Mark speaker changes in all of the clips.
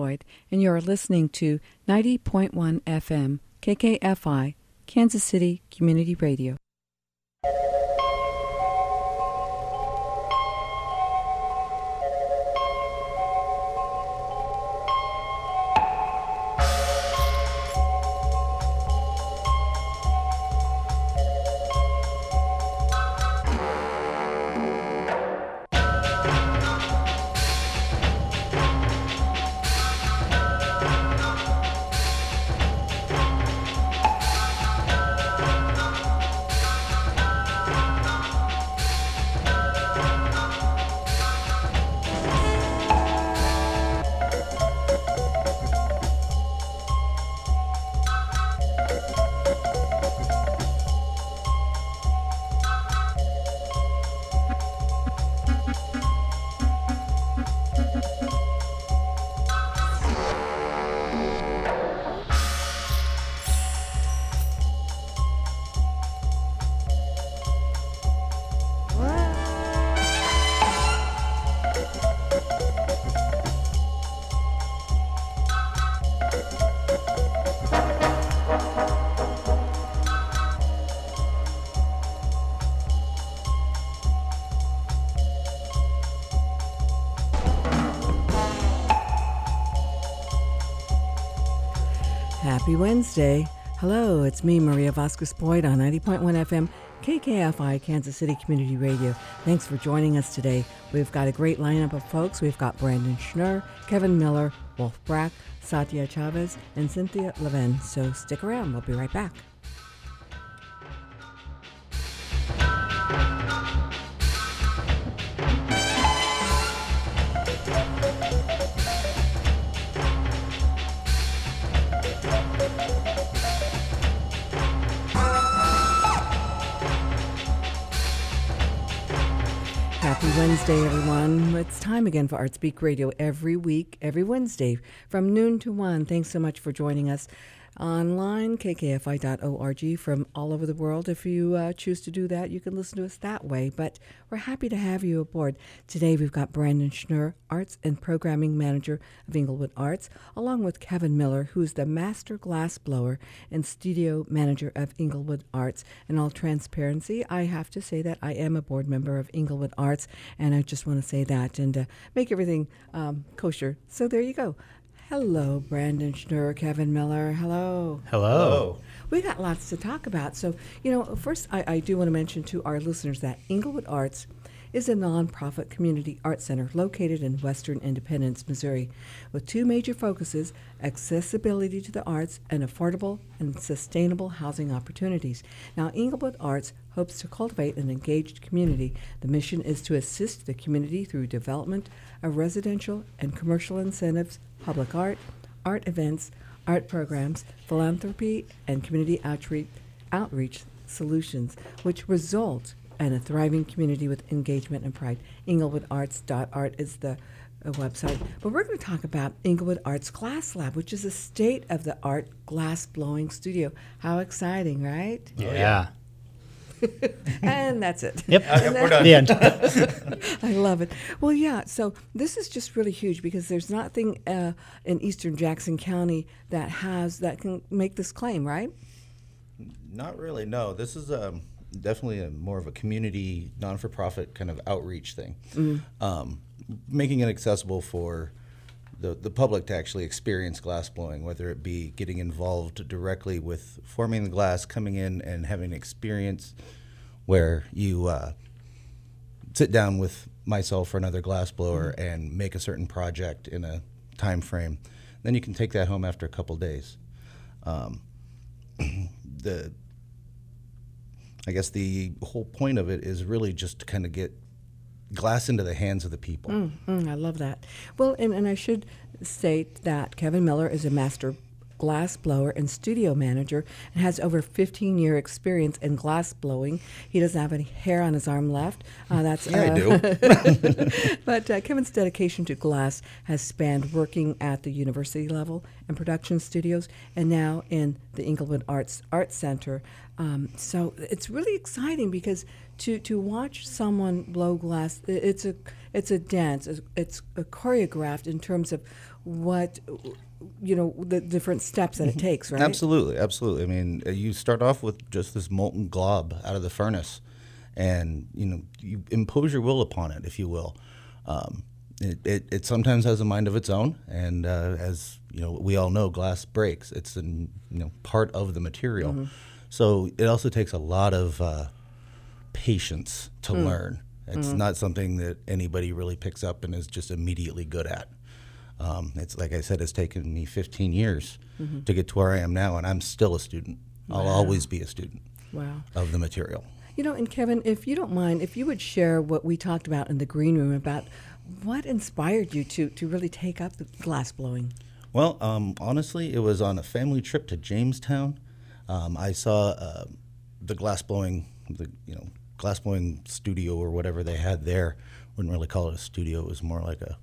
Speaker 1: And you're listening to 90.1 FM KKFI, Kansas City Community Radio. Hello, it's me, Maria Vasquez Boyd on 90.1 FM, KKFI, Kansas City Community Radio. Thanks for joining us today. We've got a great lineup of folks. We've got Brandon Schnurr, Kevin Miller, Wolf Brack, Satya Chavez, and Cynthia Levin. So stick around. We'll be right back. Wednesday, everyone. It's time again for ArtSpeak Radio every week, every Wednesday from noon to 1. Thanks so much for joining us online, kkfi.org from all over the world. If you uh, choose to do that, you can listen to us that way. But we're happy to have you aboard. Today we've got Brandon Schnurr, Arts and Programming Manager of Inglewood Arts, along with Kevin Miller, who's the Master Glassblower and Studio Manager of Inglewood Arts. In all transparency, I have to say that I am a board member of Inglewood Arts, and I just want to say that and uh, make everything um, kosher. So there you go. Hello, Brandon Schnurr, Kevin Miller. Hello.
Speaker 2: Hello.
Speaker 1: We got lots to talk about. So, you know, first, I, I do want to mention to our listeners that Inglewood Arts is a nonprofit community art center located in western Independence, Missouri, with two major focuses accessibility to the arts and affordable and sustainable housing opportunities. Now, Inglewood Arts hopes to cultivate an engaged community. The mission is to assist the community through development of residential and commercial incentives, public art, art events, art programs, philanthropy, and community outreach, outreach solutions, which result in a thriving community with engagement and pride. InglewoodArts.art is the uh, website. But we're going to talk about Inglewood Arts Glass Lab, which is a state of the art glass blowing studio. How exciting, right?
Speaker 2: Yeah.
Speaker 1: and that's it.
Speaker 2: Yep.
Speaker 1: And
Speaker 3: we're done.
Speaker 2: The end.
Speaker 1: I love it. Well, yeah. So this is just really huge because there's nothing uh, in Eastern Jackson County that has that can make this claim, right?
Speaker 3: Not really. No, this is um, definitely a, more of a community, non-for-profit kind of outreach thing, um, making it accessible for the the public to actually experience glass blowing, whether it be getting involved directly with forming the glass, coming in and having an experience where you uh, sit down with myself or another glass blower and make a certain project in a time frame. Then you can take that home after a couple days. Um, the I guess the whole point of it is really just to kind of get glass into the hands of the people.
Speaker 1: Mm, I love that. Well, and, and I should state that Kevin Miller is a master glass blower and studio manager and has over 15 year experience in glass blowing. He doesn't have any hair on his arm left. Uh, that's
Speaker 3: Yeah, I
Speaker 1: uh,
Speaker 3: do.
Speaker 1: but uh, Kevin's dedication to glass has spanned working at the university level and production studios, and now in the Inglewood Arts Art Center. Um, so it's really exciting because to to watch someone blow glass, it's a it's a dance. It's, a choreographed in terms of what you know the different steps that it takes, right?
Speaker 3: Absolutely, absolutely. I mean, uh, you start off with just this molten glob out of the furnace, and you know you impose your will upon it, if you will. Um, it, it, it sometimes has a mind of its own, and uh, as you know, we all know, glass breaks. It's an you know part of the material, so it also takes a lot of uh, patience to learn. It's not something that anybody really picks up and is just immediately good at. Um, it's like I said, it's taken me 15 years to get to where I am now, and I'm still a student. I'll always be a student
Speaker 1: Wow.
Speaker 3: of the material.
Speaker 1: You know, and Kevin, if you don't mind, if you would share what we talked about in the green room about what inspired you to to really take up the glass blowing.
Speaker 3: Well, um, honestly, it was on a family trip to Jamestown. Um, I saw uh, the glass blowing, the you know glass blowing studio or whatever they had there. Wouldn't really call it a studio. It was more like a,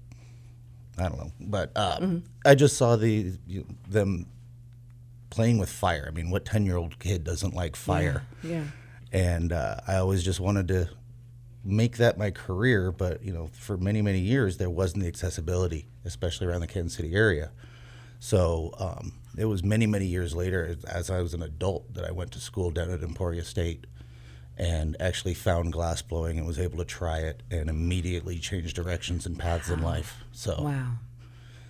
Speaker 3: I don't know. But uh, I just saw the you, them playing with fire. I mean, what ten year old kid doesn't like fire?
Speaker 1: Yeah.
Speaker 3: and uh, I always just wanted to make that my career. But you know, for many many years there wasn't the accessibility, especially around the Kansas City area. So um, it was many many years later, as I was an adult, that I went to school down at Emporia State. And actually found glass blowing and was able to try it and immediately change directions and paths in life. So
Speaker 1: Wow.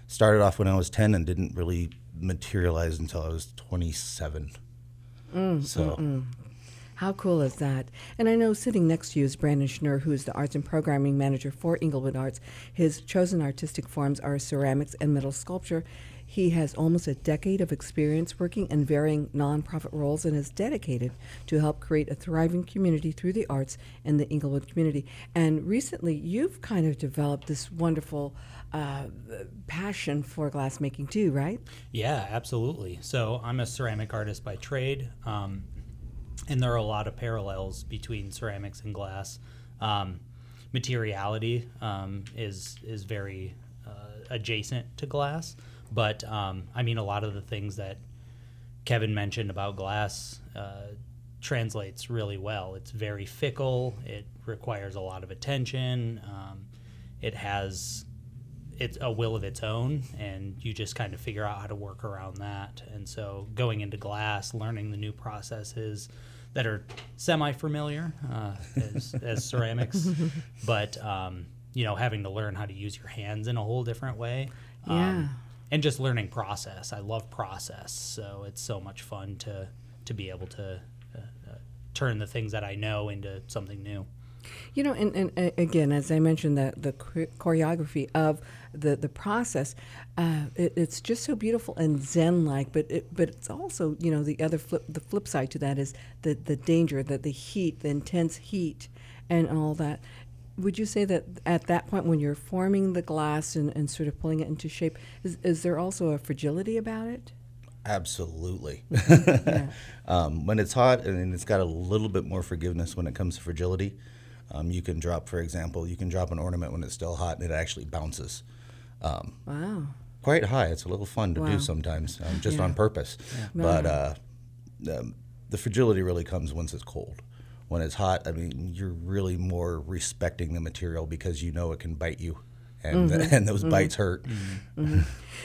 Speaker 3: started off when I was 10 and didn't really materialize until I was 27. Mm, so mm, mm.
Speaker 1: How cool is that? And I know sitting next to you is Brandon Schnur, who is the arts and programming manager for Inglewood Arts. His chosen artistic forms are ceramics and metal sculpture. He has almost a decade of experience working in varying nonprofit roles and is dedicated to help create a thriving community through the arts in the Inglewood community. And recently, you've kind of developed this wonderful uh, passion for glassmaking too, right?
Speaker 2: Yeah, absolutely. So I'm a ceramic artist by trade, um, and there are a lot of parallels between ceramics and glass. Um, materiality um, is is very uh, adjacent to glass, but um, I mean a lot of the things that Kevin mentioned about glass uh, translates really well. It's very fickle. It requires a lot of attention. Um, it has it's a will of its own, and you just kind of figure out how to work around that. And so, going into glass, learning the new processes that are semi-familiar uh, as, as ceramics, but um, you know, having to learn how to use your hands in a whole different way. Um,
Speaker 1: Yeah.
Speaker 2: And just learning process. I love process, so it's so much fun to to be able to uh, uh, turn the things that I know into something new.
Speaker 1: You know, and, and uh, again, as I mentioned, the the choreography of the the process, uh, it, it's just so beautiful and zen-like. But it, but it's also you know the other flip the flip side to that is the the danger, that the heat, the intense heat, and all that. Would you say that at that point when you're forming the glass and, and sort of pulling it into shape, is, is there also a fragility about it?
Speaker 3: Absolutely. um, when it's hot and it's got a little bit more forgiveness when it comes to fragility, um, you can drop, for example, you can drop an ornament when it's still hot and it actually bounces um,
Speaker 1: Wow.
Speaker 3: quite high. It's a little fun to
Speaker 1: Wow.
Speaker 3: do sometimes, um, just
Speaker 1: Yeah.
Speaker 3: on purpose. But uh, the fragility really comes once it's cold. When it's hot, I mean, you're really more respecting the material because you know it can bite you, and and those bites hurt.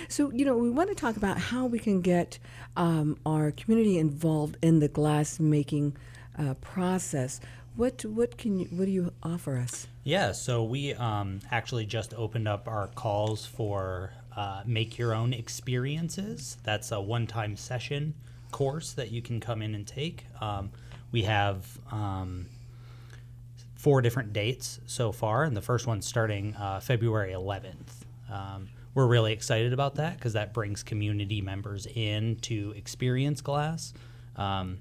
Speaker 1: So, you know, we want to talk about how we can get um, our community involved in the glass making uh, process. What what can you what do you offer us?
Speaker 2: Yeah, so we um, actually just opened up our calls for uh, make your own experiences. That's a one time session course that you can come in and take. Um, we have um, four different dates so far, and the first one's starting uh, February 11th. Um, we're really excited about that because that brings community members in to experience glass. Um,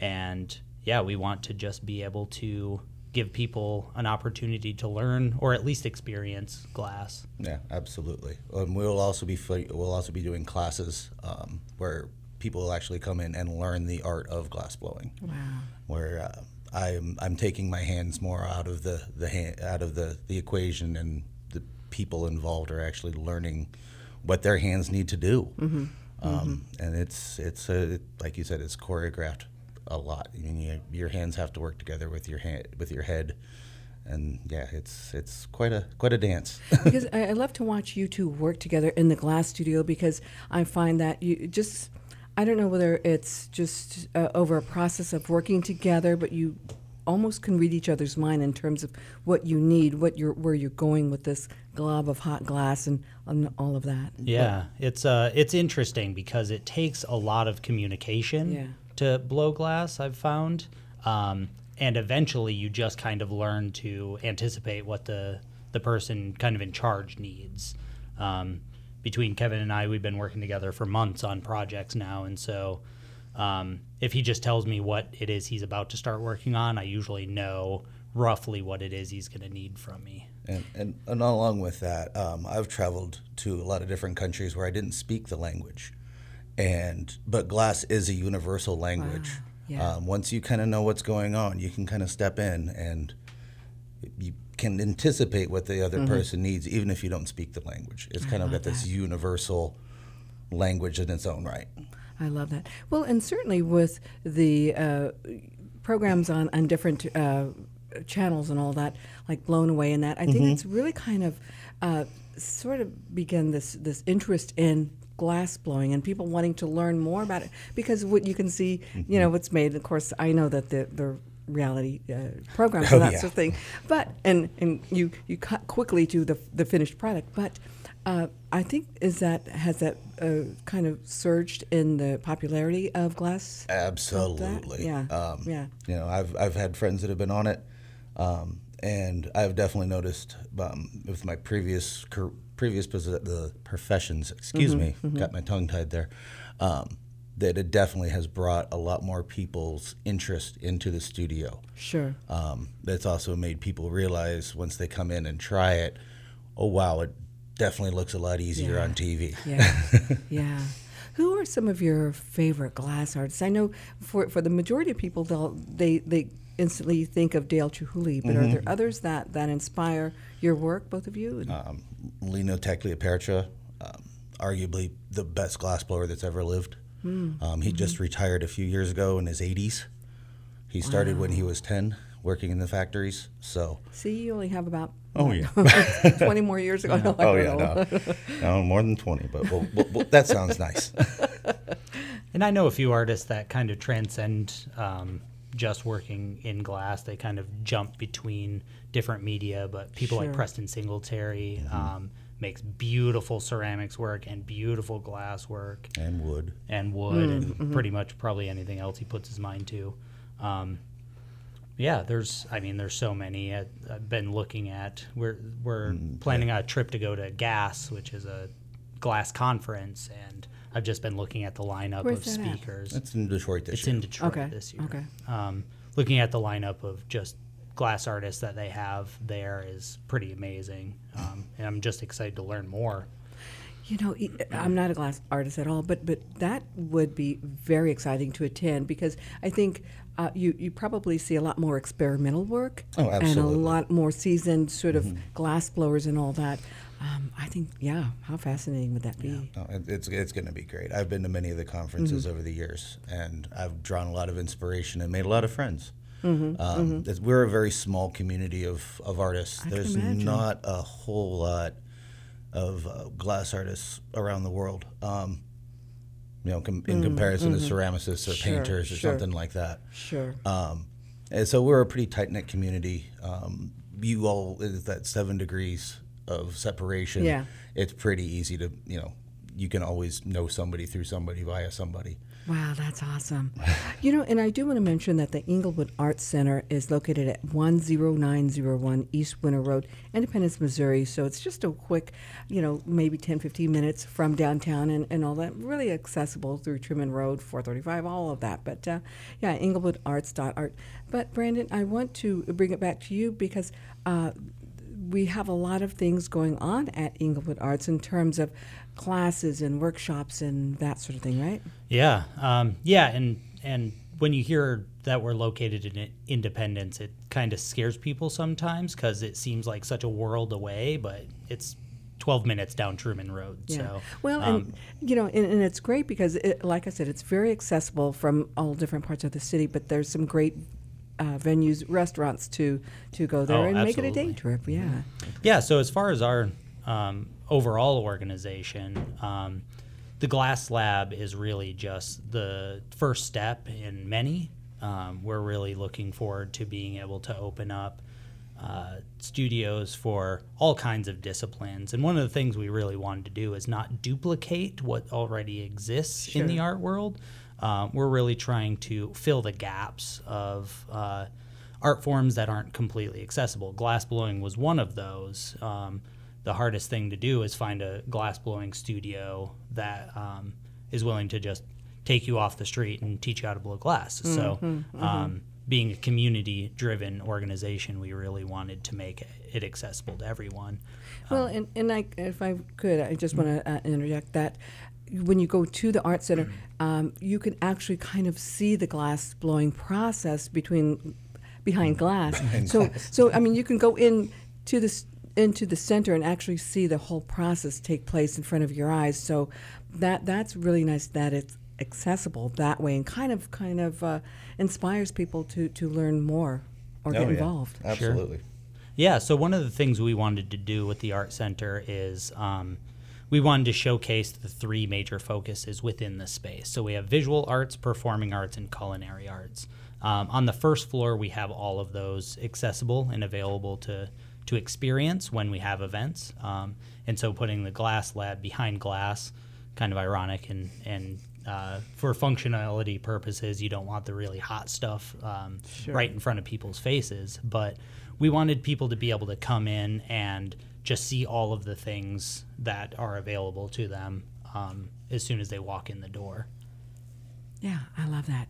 Speaker 2: and yeah, we want to just be able to give people an opportunity to learn or at least experience glass.
Speaker 3: Yeah, absolutely. Um, we'll also be we'll also be doing classes um, where people will actually come in and learn the art of glass blowing.
Speaker 1: Wow.
Speaker 3: Where uh, I'm I'm taking my hands more out of the the hand, out of the the equation, and the people involved are actually learning what their hands need to do. Um, And it's it's a, like you said, it's choreographed a lot. I mean, you, your hands have to work together with your hand with your head, and yeah, it's it's quite a quite a dance.
Speaker 1: because I, I love to watch you two work together in the glass studio because I find that you just I don't know whether it's just uh, over a process of working together, but you almost can read each other's mind in terms of what you need, what you're where you're going with this glob of hot glass and, and all of that.
Speaker 2: Yeah, it's uh, it's interesting because it takes a lot of communication
Speaker 1: Yeah.
Speaker 2: to blow glass. I've found, um, and eventually you just kind of learn to anticipate what the the person kind of in charge needs. Um, between Kevin and I, we've been working together for months on projects now, and so um, if he just tells me what it is he's about to start working on, I usually know roughly what it is he's going to need from me.
Speaker 3: And, and, and along with that, um, I've traveled to a lot of different countries where I didn't speak the language, and but glass is a universal language.
Speaker 1: yeah.
Speaker 3: Um, once you kind of know what's going on, you can kind of step in and you can anticipate what the other person needs, even if you don't speak the language. It's kind of got this universal language in its own right.
Speaker 1: I love that. Well, and certainly with the uh, programs on, on different uh, channels and all that, like Blown Away and that, I think it's really kind of uh, sort of begun this, this interest in glass blowing and people wanting to learn more about it because what you can see, you know, what's made. Of course, I know that the, the reality uh, programs
Speaker 3: Oh,
Speaker 1: and that
Speaker 3: yeah.
Speaker 1: sort of thing, but and and you you cut quickly to the the finished product, but. Uh, I think is that has that uh, kind of surged in the popularity of glass.
Speaker 3: Absolutely.
Speaker 1: Yeah,
Speaker 3: Um,
Speaker 1: yeah.
Speaker 3: You know, I've I've had friends that have been on it, um, and I've definitely noticed um, with my previous previous the professions. Excuse
Speaker 1: Mm-hmm,
Speaker 3: me, got my tongue tied there. Um, that it definitely has brought a lot more people's interest into the studio.
Speaker 1: Sure.
Speaker 3: Um, that's also made people realize once they come in and try it, oh wow, it definitely looks a lot easier
Speaker 1: Yeah.
Speaker 3: on TV.
Speaker 1: Yeah, yeah. Who are some of your favorite glass artists? I know for for the majority of people, they'll they they instantly think of Dale Chihuly, but are there others that that inspire your work, both of you?
Speaker 3: um, Lino Tagliapietra, um, arguably the best glassblower that's ever lived. Um, he just retired a few years ago in his 80s. He started when he was 10, working in the factories. So,
Speaker 1: See, you only have about
Speaker 3: Oh, yeah.
Speaker 1: twenty more years ago. No,
Speaker 3: oh yeah, no, no, more than 20, but we'll, we'll, we'll, that sounds nice.
Speaker 2: And I know a few artists that kind of transcend um, just working in glass. They kind of jump between different media, but people
Speaker 1: Sure.
Speaker 2: like Preston Singletary um, makes beautiful ceramics work and beautiful glass work
Speaker 3: and wood.
Speaker 2: and wood and pretty much probably anything else he puts his mind to. Um, yeah, there's. I mean, there's so many. I, I've been looking at. We're we're planning a trip to go to GAS, which is a glass conference, and I've just been looking at the lineup
Speaker 1: Where's
Speaker 2: of
Speaker 1: that at?
Speaker 2: speakers.
Speaker 3: That's in Detroit this
Speaker 2: It's
Speaker 3: year.
Speaker 2: in Detroit
Speaker 1: Okay,
Speaker 2: this year.
Speaker 1: okay.
Speaker 2: Um, looking at the lineup of just glass artists that they have there is pretty amazing, um, and I'm just excited to learn more.
Speaker 1: You know, I'm not a glass artist at all, but but that would be very exciting to attend because I think uh, you you probably see a lot more experimental work
Speaker 3: Oh,
Speaker 1: and a lot more seasoned sort of glass blowers and all that. Um, I think, yeah, how fascinating would that be?
Speaker 3: No, it- it's it's going to be great. I've been to many of the conferences over the years, and I've drawn a lot of inspiration and made a lot of friends. Um, it's- We're a very small community of, of artists.
Speaker 1: I
Speaker 3: There's not a whole lot of uh, glass artists around the world. Um, you know, com- in comparison to ceramicists or
Speaker 1: Sure,
Speaker 3: painters or
Speaker 1: sure.
Speaker 3: something like that.
Speaker 1: Sure.
Speaker 3: Um, and so we're a pretty tight knit community. Um, you all is that seven degrees of separation.
Speaker 1: Yeah.
Speaker 3: it's pretty easy to you know you can always know somebody through somebody via somebody.
Speaker 1: Wow, that's awesome. you know, and I do want to mention that the Inglewood Arts Center is located at 10901 East Winner Road, Independence, Missouri. So it's just a quick, you know, maybe 10, 15 minutes from downtown and, and all that. Really accessible through Truman Road, 435, all of that. But uh, yeah, inglewoodarts.art. But Brandon, I want to bring it back to you because uh, we have a lot of things going on at Inglewood Arts in terms of classes and workshops and that sort of thing, right?
Speaker 2: Yeah, um, yeah, and and when you hear that we're located in Independence, it kind of scares people sometimes because it seems like such a world away, but it's 12 minutes down Truman Road.
Speaker 1: Yeah.
Speaker 2: So,
Speaker 1: well,
Speaker 2: um,
Speaker 1: and you know, and, and it's great because, it, like I said, it's very accessible from all different parts of the city. But there's some great uh, venues, restaurants to to go there
Speaker 2: Oh,
Speaker 1: and make it a day trip. Yeah.
Speaker 2: Yeah, so as far as our um, overall organization, um, the Glass Lab is really just the first step in many. Um, we're really looking forward to being able to open up uh, studios for all kinds of disciplines. And one of the things we really wanted to do is not duplicate what already exists in the art world. Um, we're really trying to fill the gaps of uh, art forms that aren't completely accessible. Glass blowing was one of those. Um, the hardest thing to do is find a glass blowing studio that um, is willing to just take you off the street and teach you how to blow glass. So, um, being a community driven organization, we really wanted to make it accessible to everyone.
Speaker 1: Well, and, and I, if I could, I just want to uh, interject that when you go to the art center, um, you can actually kind of see the glass blowing process between behind glass. so, so I mean, you can go in to this into the center and actually see the whole process take place in front of your eyes. So, that that's really nice that it's accessible that way and kind of kind of uh, inspires people to to learn more or
Speaker 3: Oh,
Speaker 1: get
Speaker 3: yeah.
Speaker 1: involved.
Speaker 3: Absolutely.
Speaker 2: Yeah, so one of the things we wanted to do with the art center is um, we wanted to showcase the three major focuses within the space. So we have visual arts, performing arts, and culinary arts. Um, on the first floor, we have all of those accessible and available to to experience when we have events. Um, and so putting the glass lab behind glass, kind of ironic and and uh, for functionality purposes, you don't want the really hot stuff um,
Speaker 1: Sure.
Speaker 2: right in front of people's faces. But we wanted people to be able to come in and just see all of the things that are available to them um, as soon as they walk in the door.
Speaker 1: Yeah, I love that.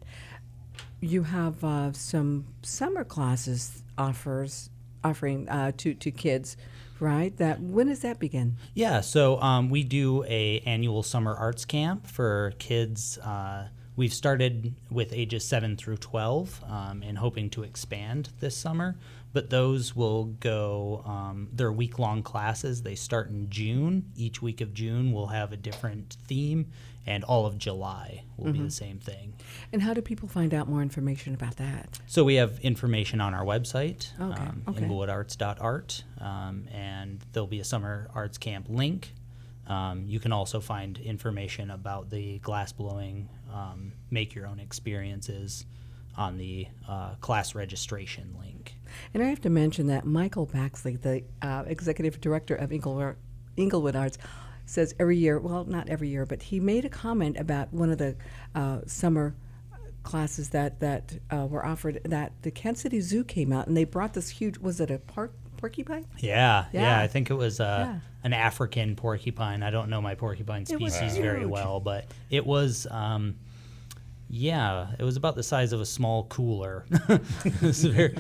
Speaker 1: You have uh, some summer classes offers offering uh, to to kids, right? That when does that begin?
Speaker 2: Yeah, so um, we do a annual summer arts camp for kids. Uh, we've started with ages seven through twelve, um, and hoping to expand this summer. But those will go. Um, they're week long classes. They start in June. Each week of June we'll have a different theme, and all of July will be the same thing.
Speaker 1: And how do people find out more information about that?
Speaker 2: So we have information on our website,
Speaker 1: Okay,
Speaker 2: um,
Speaker 1: okay.
Speaker 2: inglewoodarts.art, um, and there'll be a summer arts camp link. Um, you can also find information about the glass blowing, um, make your own experiences on the uh, class registration link.
Speaker 1: And I have to mention that Michael Baxley, the uh, executive director of Inglewood, Inglewood Arts, says every year, well, not every year, but he made a comment about one of the uh, summer classes that that uh, were offered. That the Kansas City Zoo came out and they brought this huge. Was it a park porcupine?
Speaker 2: Yeah, yeah,
Speaker 1: Yeah.
Speaker 2: I think it was uh,
Speaker 1: Yeah.
Speaker 2: an African porcupine. I don't know my porcupine species very well, but it was. Um, yeah, it was about the size of a small cooler. it, was very,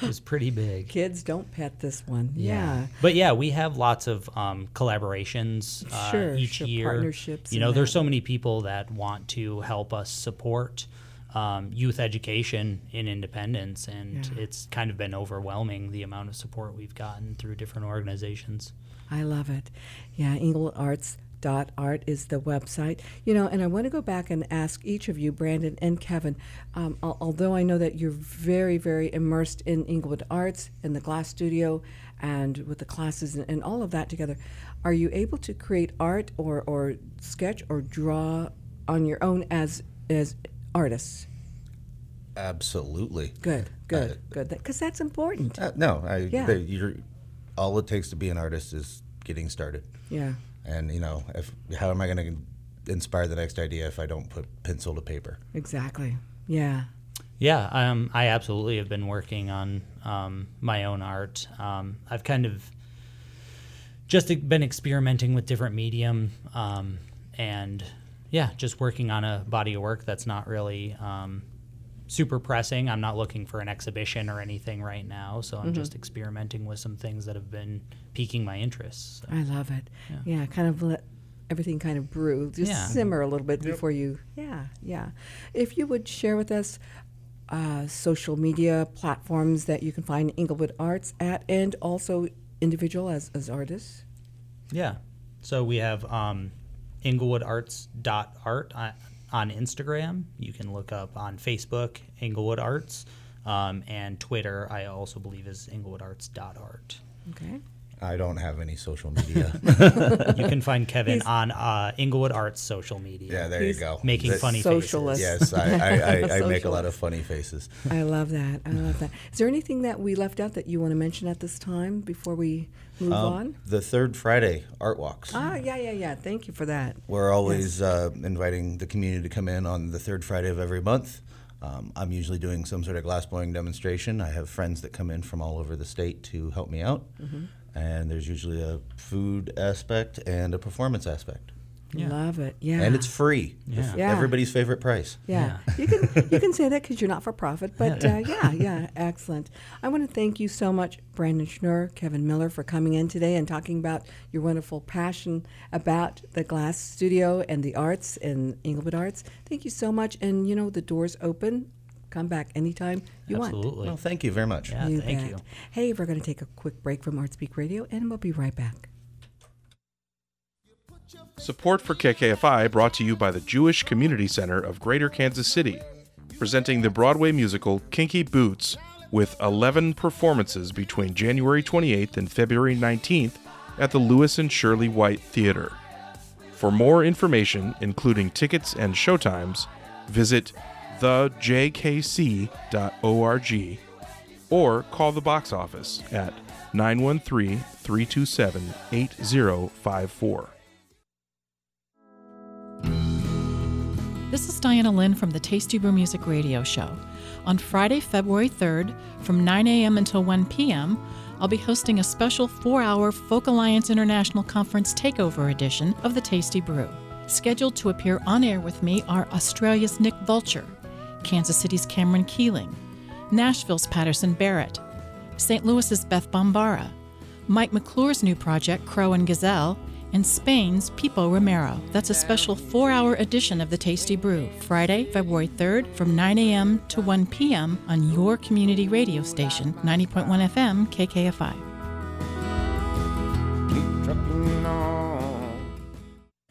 Speaker 2: it was pretty big.
Speaker 1: Kids don't pet this one. Yeah.
Speaker 2: But yeah, we have lots of um, collaborations uh,
Speaker 1: Sure,
Speaker 2: each
Speaker 1: sure,
Speaker 2: year.
Speaker 1: partnerships
Speaker 2: You know, there's
Speaker 1: that.
Speaker 2: so many people that want to help us support um, youth education in Independence, and
Speaker 1: Yeah.
Speaker 2: it's kind of been overwhelming the amount of support we've gotten through different organizations.
Speaker 1: I love it. Yeah, inglearts.art is the website. You know, and I want to go back and ask each of you, Brandon and Kevin, um, al- although I know that you're very, very immersed in Inglewood Arts and the Glass Studio and with the classes and, and all of that together, are you able to create art or, or sketch or draw on your own as, as artists?
Speaker 3: Absolutely.
Speaker 1: Good, good, good. Because that's important.
Speaker 3: Uh, no, I,
Speaker 1: Yeah.
Speaker 3: the, you're, all it takes to be an artist is getting started.
Speaker 1: Yeah.
Speaker 3: And you know, if how am I going to inspire the next idea if I don't put pencil to paper?
Speaker 1: Exactly. Yeah.
Speaker 2: Yeah, um, I absolutely have been working on um, my own art. Um, I've kind of just been experimenting with different medium, um, and yeah, just working on a body of work that's not really um, super pressing. I'm not looking for an exhibition or anything right now, so I'm just experimenting with some things that have been piquing my interest. So.
Speaker 1: I love it. Yeah, kind of let everything kind of brew, just
Speaker 2: Yeah.
Speaker 1: simmer a little bit before you. Yeah, yeah. If you would share with us uh, social media platforms that you can find Inglewood Arts at, and also individual as as artists.
Speaker 2: Yeah. So we have um, inglewood.arts.art on, on Instagram. You can look up on Facebook, Inglewood Arts, um, and Twitter, I also believe is inglewoodarts.art.
Speaker 1: Okay.
Speaker 3: I don't have any social media.
Speaker 2: You can find Kevin
Speaker 1: He's-
Speaker 2: on uh, Inglewood Arts social media.
Speaker 3: yeah, there
Speaker 1: He's
Speaker 3: you go.
Speaker 2: Making
Speaker 3: That-
Speaker 2: funny
Speaker 1: Socialist.
Speaker 2: faces.
Speaker 3: Yes, I, I, I, I make a lot of funny faces.
Speaker 1: I love that. I love that. Is there anything that we left out that you want to mention at this time before we move
Speaker 3: Um,
Speaker 1: on?
Speaker 3: The third Friday art walks.
Speaker 1: Ah, yeah, yeah, yeah. Thank you for that.
Speaker 3: We're always uh, inviting the community to come in on the third Friday of every month. Um, I'm usually doing some sort of glass blowing demonstration. I have friends that come in from all over the state to help me out. And there's usually a food aspect and a performance aspect.
Speaker 2: Yeah.
Speaker 1: Love it. Yeah.
Speaker 3: And it's free. The f-
Speaker 2: Yeah.
Speaker 1: Yeah.
Speaker 3: Everybody's favorite price.
Speaker 1: Yeah, you can you can say that because you're not for profit, but uh, yeah, yeah, excellent. I want to thank you so much, Brandon Schnur, Kevin Miller, for coming in today and talking about your wonderful passion about the glass studio and the arts and Inglewood Arts. Thank you so much, and you know the doors open. Come back anytime you want.
Speaker 2: Absolutely.
Speaker 3: Well, thank you very much.
Speaker 2: Yeah,
Speaker 1: You
Speaker 2: thank
Speaker 1: bet.
Speaker 2: you.
Speaker 1: Hey, we're going to take a quick break from Artspeak Radio, and we'll be right back.
Speaker 4: Support for KKFI brought to you by the Jewish Community Center of Greater Kansas City, presenting the Broadway musical Kinky Boots with 11 performances between January 28th and February 19th at the Lewis and Shirley White Theater. For more information, including tickets and showtimes, visit thejkc.org or call the box office at 913 327 8054.
Speaker 5: This is Diana Lynn from the Tasty Brew Music Radio Show. On Friday, February 3rd, from 9 a.m. until 1 p.m., I'll be hosting a special four hour Folk Alliance International Conference Takeover edition of the Tasty Brew. Scheduled to appear on air with me are Australia's Nick Vulture, Kansas City's Cameron Keeling, Nashville's Patterson Barrett, St. Louis's Beth Bombara, Mike McClure's new project, Crow and Gazelle, and Spain's Pipo Romero. That's a special four hour edition of the Tasty Brew, Friday, February 3rd from 9 a.m. to 1 p.m. on your community radio station, 90.1 FM KKFI.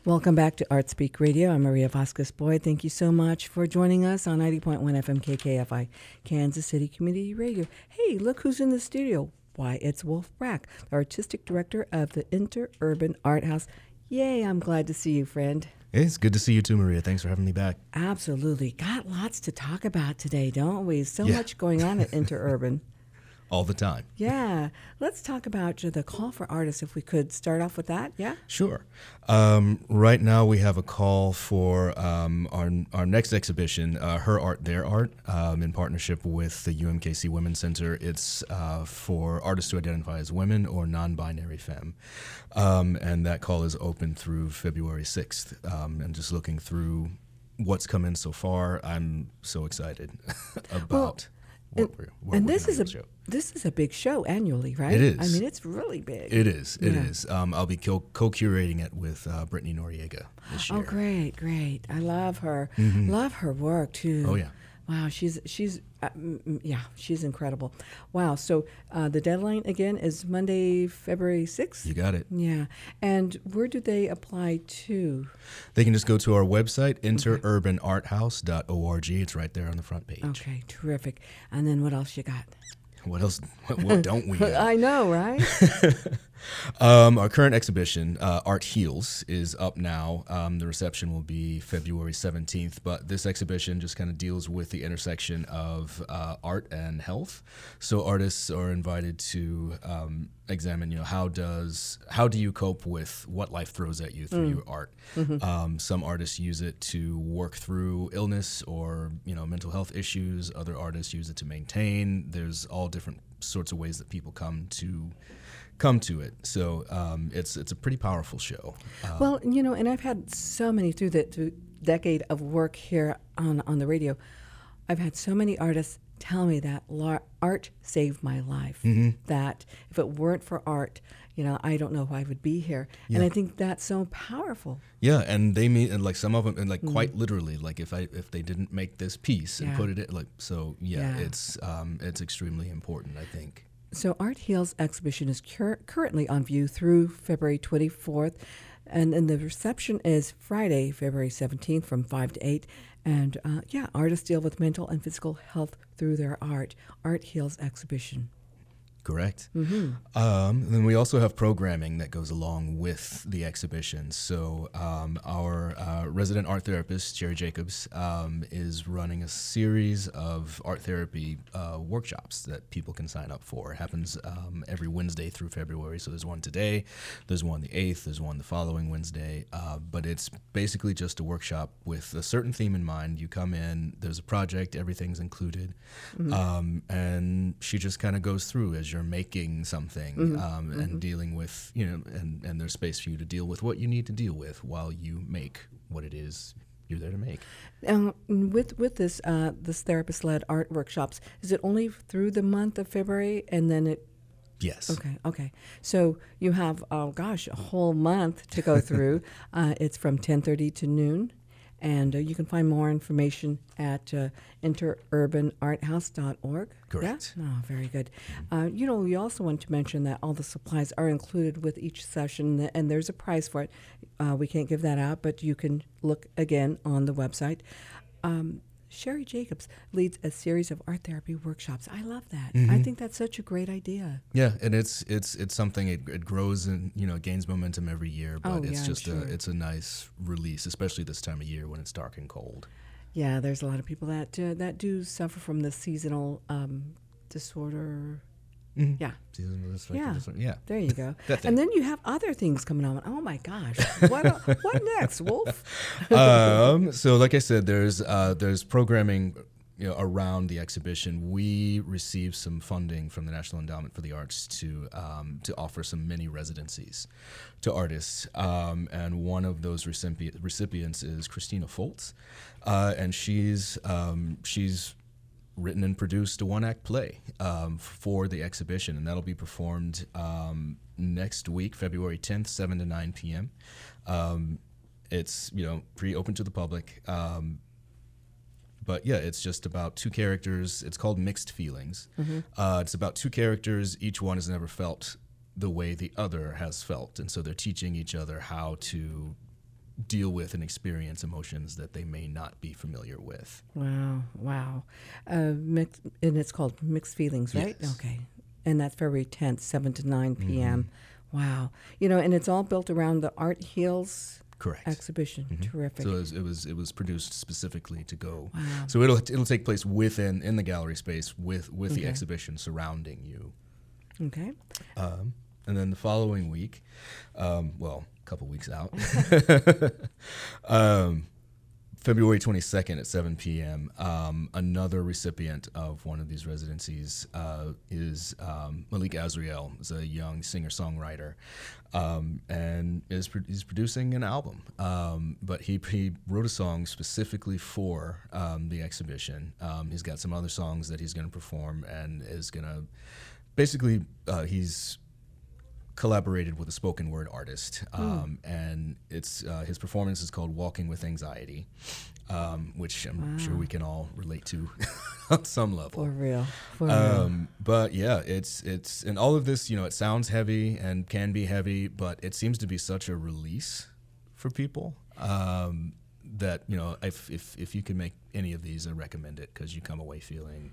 Speaker 6: Keep trucking on.
Speaker 1: Welcome back to Art Speak Radio. I'm Maria Vasquez Boyd. Thank you so much for joining us on 90.1 FM KKFI, Kansas City Community Radio. Hey, look who's in the studio. Why, it's Wolf Brack, the artistic director of the Interurban Art House. Yay, I'm glad to see you, friend.
Speaker 7: It's good to see you too, Maria. Thanks for having me back.
Speaker 1: Absolutely. Got lots to talk about today, don't we? So
Speaker 7: Yeah.
Speaker 1: much going on at Interurban.
Speaker 7: All the time.
Speaker 1: Yeah. Let's talk about the call for artists, if we could start off with that. Yeah?
Speaker 7: Sure. Um, right now, we have a call for um, our, our next exhibition, uh, Her Art, Their Art, um, in partnership with the UMKC Women's Center. It's uh, for artists who identify as women or non binary femme. Um, and that call is open through February 6th. Um, and just looking through what's come in so far, I'm so excited about what
Speaker 1: and,
Speaker 7: we're, what
Speaker 1: and
Speaker 7: we're
Speaker 1: this is a
Speaker 7: do with the show.
Speaker 1: this is a big show annually, right?
Speaker 7: It
Speaker 1: I mean, it's really big.
Speaker 7: It is. It
Speaker 1: Yeah.
Speaker 7: is. Um, I'll be co curating it with uh, Brittany Noriega this year.
Speaker 1: Oh, great, great! I love her. Love her work too.
Speaker 7: Oh, yeah.
Speaker 1: Wow, she's she's uh, yeah, she's incredible. Wow. So uh, the deadline again is Monday, February sixth.
Speaker 7: You got it.
Speaker 1: Yeah, and where do they apply to?
Speaker 7: They can just go to our website, interurbanarthouse.org. It's right there on the front page.
Speaker 1: Okay, terrific. And then what else you got?
Speaker 7: What else? What, what don't we?
Speaker 1: I know, right?
Speaker 7: Um, our current exhibition, uh, Art Heals, is up now. Um, the reception will be February 17th, but this exhibition just kind of deals with the intersection of uh, art and health. So artists are invited to um, examine, you know, how does how do you cope with what life throws at you through your art? Um, some artists use it to work through illness or you know mental health issues. Other artists use it to maintain. There's all different sorts of ways that people come to come to it. So um, it's it's a pretty powerful show. Uh,
Speaker 1: Well, you know, and I've had so many through the through decade of work here on on the radio. I've had so many artists tell me that art saved my life.
Speaker 7: Mm-hmm.
Speaker 1: That if it weren't for art, you know, I don't know why I would be here. And I think that's so powerful.
Speaker 7: yeah, and they mean and like some of them and like quite literally like if I if they didn't make this piece and put it in like so yeah,
Speaker 1: Yeah.
Speaker 7: it's um, it's extremely important I think
Speaker 1: So Art Heals exhibition is cur- currently on view through February 24th, and then the reception is Friday, February 17th from 5 to 8. And uh, yeah, artists deal with mental and physical health through their art. Art Heals exhibition.
Speaker 7: Correct. Um, then we also have programming that goes along with the exhibition. So um, our uh, resident art therapist Jerry Jacobs um, is running a series of art therapy uh, workshops that people can sign up for. It happens um, every Wednesday through February. So there's one today, there's one the eighth, there's one the following Wednesday. Uh, but it's basically just a workshop with a certain theme in mind. You come in, there's a project, everything's included, um, and she just kind of goes through as you're making something um, and dealing with you know and, and there's space for you to deal with what you need to deal with while you make what it is you're there to make.
Speaker 1: Um, with with this uh, this therapist led art workshops, is it only through the month of February and then it
Speaker 7: yes.
Speaker 1: Okay, okay. So you have, oh gosh, a whole month to go through. uh, it's from 10:30 to noon, and uh, you can find more information at uh, interurbanarthouse.org.
Speaker 7: Correct.
Speaker 1: Yeah? Oh, very good. Uh, you know, we also want to mention that all the supplies are included with each session, and there's a price for it. Uh, we can't give that out, but you can look again on the website. Um, Sherry Jacobs leads a series of art therapy workshops. I love that. I think that's such a great idea.
Speaker 7: yeah and it's it's it's something it, it grows and you know gains momentum every year but
Speaker 1: Oh,
Speaker 7: it's
Speaker 1: yeah,
Speaker 7: just
Speaker 1: sure.
Speaker 7: a it's a nice release especially this time of year when it's dark and cold
Speaker 1: Yeah, there's a lot of people that uh, that do suffer from the seasonal um, disorder. Yeah,
Speaker 7: affective
Speaker 1: Yeah.
Speaker 7: disorder. yeah
Speaker 1: there you go. And then you have other things coming on. Oh my gosh, what what next, Wolf?
Speaker 7: um, so, like I said, there's uh, there's programming you know, around the exhibition. We received some funding from the National Endowment for the Arts to um, to offer some mini residencies to artists, um, and one of those recipient, recipients is Christina Foltz, uh, and she's um, she's written and produced a one act play um, for the exhibition, and that'll be performed um, next week, February 10th, 7 to 9 p.m. Um, it's you know pretty open to the public. Um, but yeah, it's just about two characters. It's called Mixed Feelings. Uh, it's about two characters. Each one has never felt the way the other has felt, and so they're teaching each other how to deal with and experience emotions that they may not be familiar with.
Speaker 1: Wow, wow. Uh, mix, and it's called Mixed Feelings, right?
Speaker 7: Yes.
Speaker 1: Okay. And that's February 10th, 7 to 9 p.m. Wow. You know, and it's all built around the Art Heals
Speaker 7: Correct.
Speaker 1: exhibition. Terrific.
Speaker 7: So it was, it was it was produced specifically to go. wow. So it'll it'll take place within in the gallery space with with the exhibition surrounding you.
Speaker 1: okay.
Speaker 7: Um, and then the following week, um, well, couple weeks out, um, February 22nd at 7 p.m., um, another recipient of one of these residencies uh, is um, Malik Azriel, is a young singer-songwriter, um, and is pro- he's producing an album. Um, but he, he wrote a song specifically for um, the exhibition. Um, he's got some other songs that he's going to perform and is going to basically uh, he's collaborated with a spoken word artist, um, and it's uh, his performance is called "Walking with Anxiety," um, which I'm sure we can all relate to on some level.
Speaker 1: For real. For real.
Speaker 7: Um, but yeah, it's it's and all of this, you know, it sounds heavy and can be heavy, but it seems to be such a release for people um, that you know, if if if you can make any of these, I recommend it because you come away feeling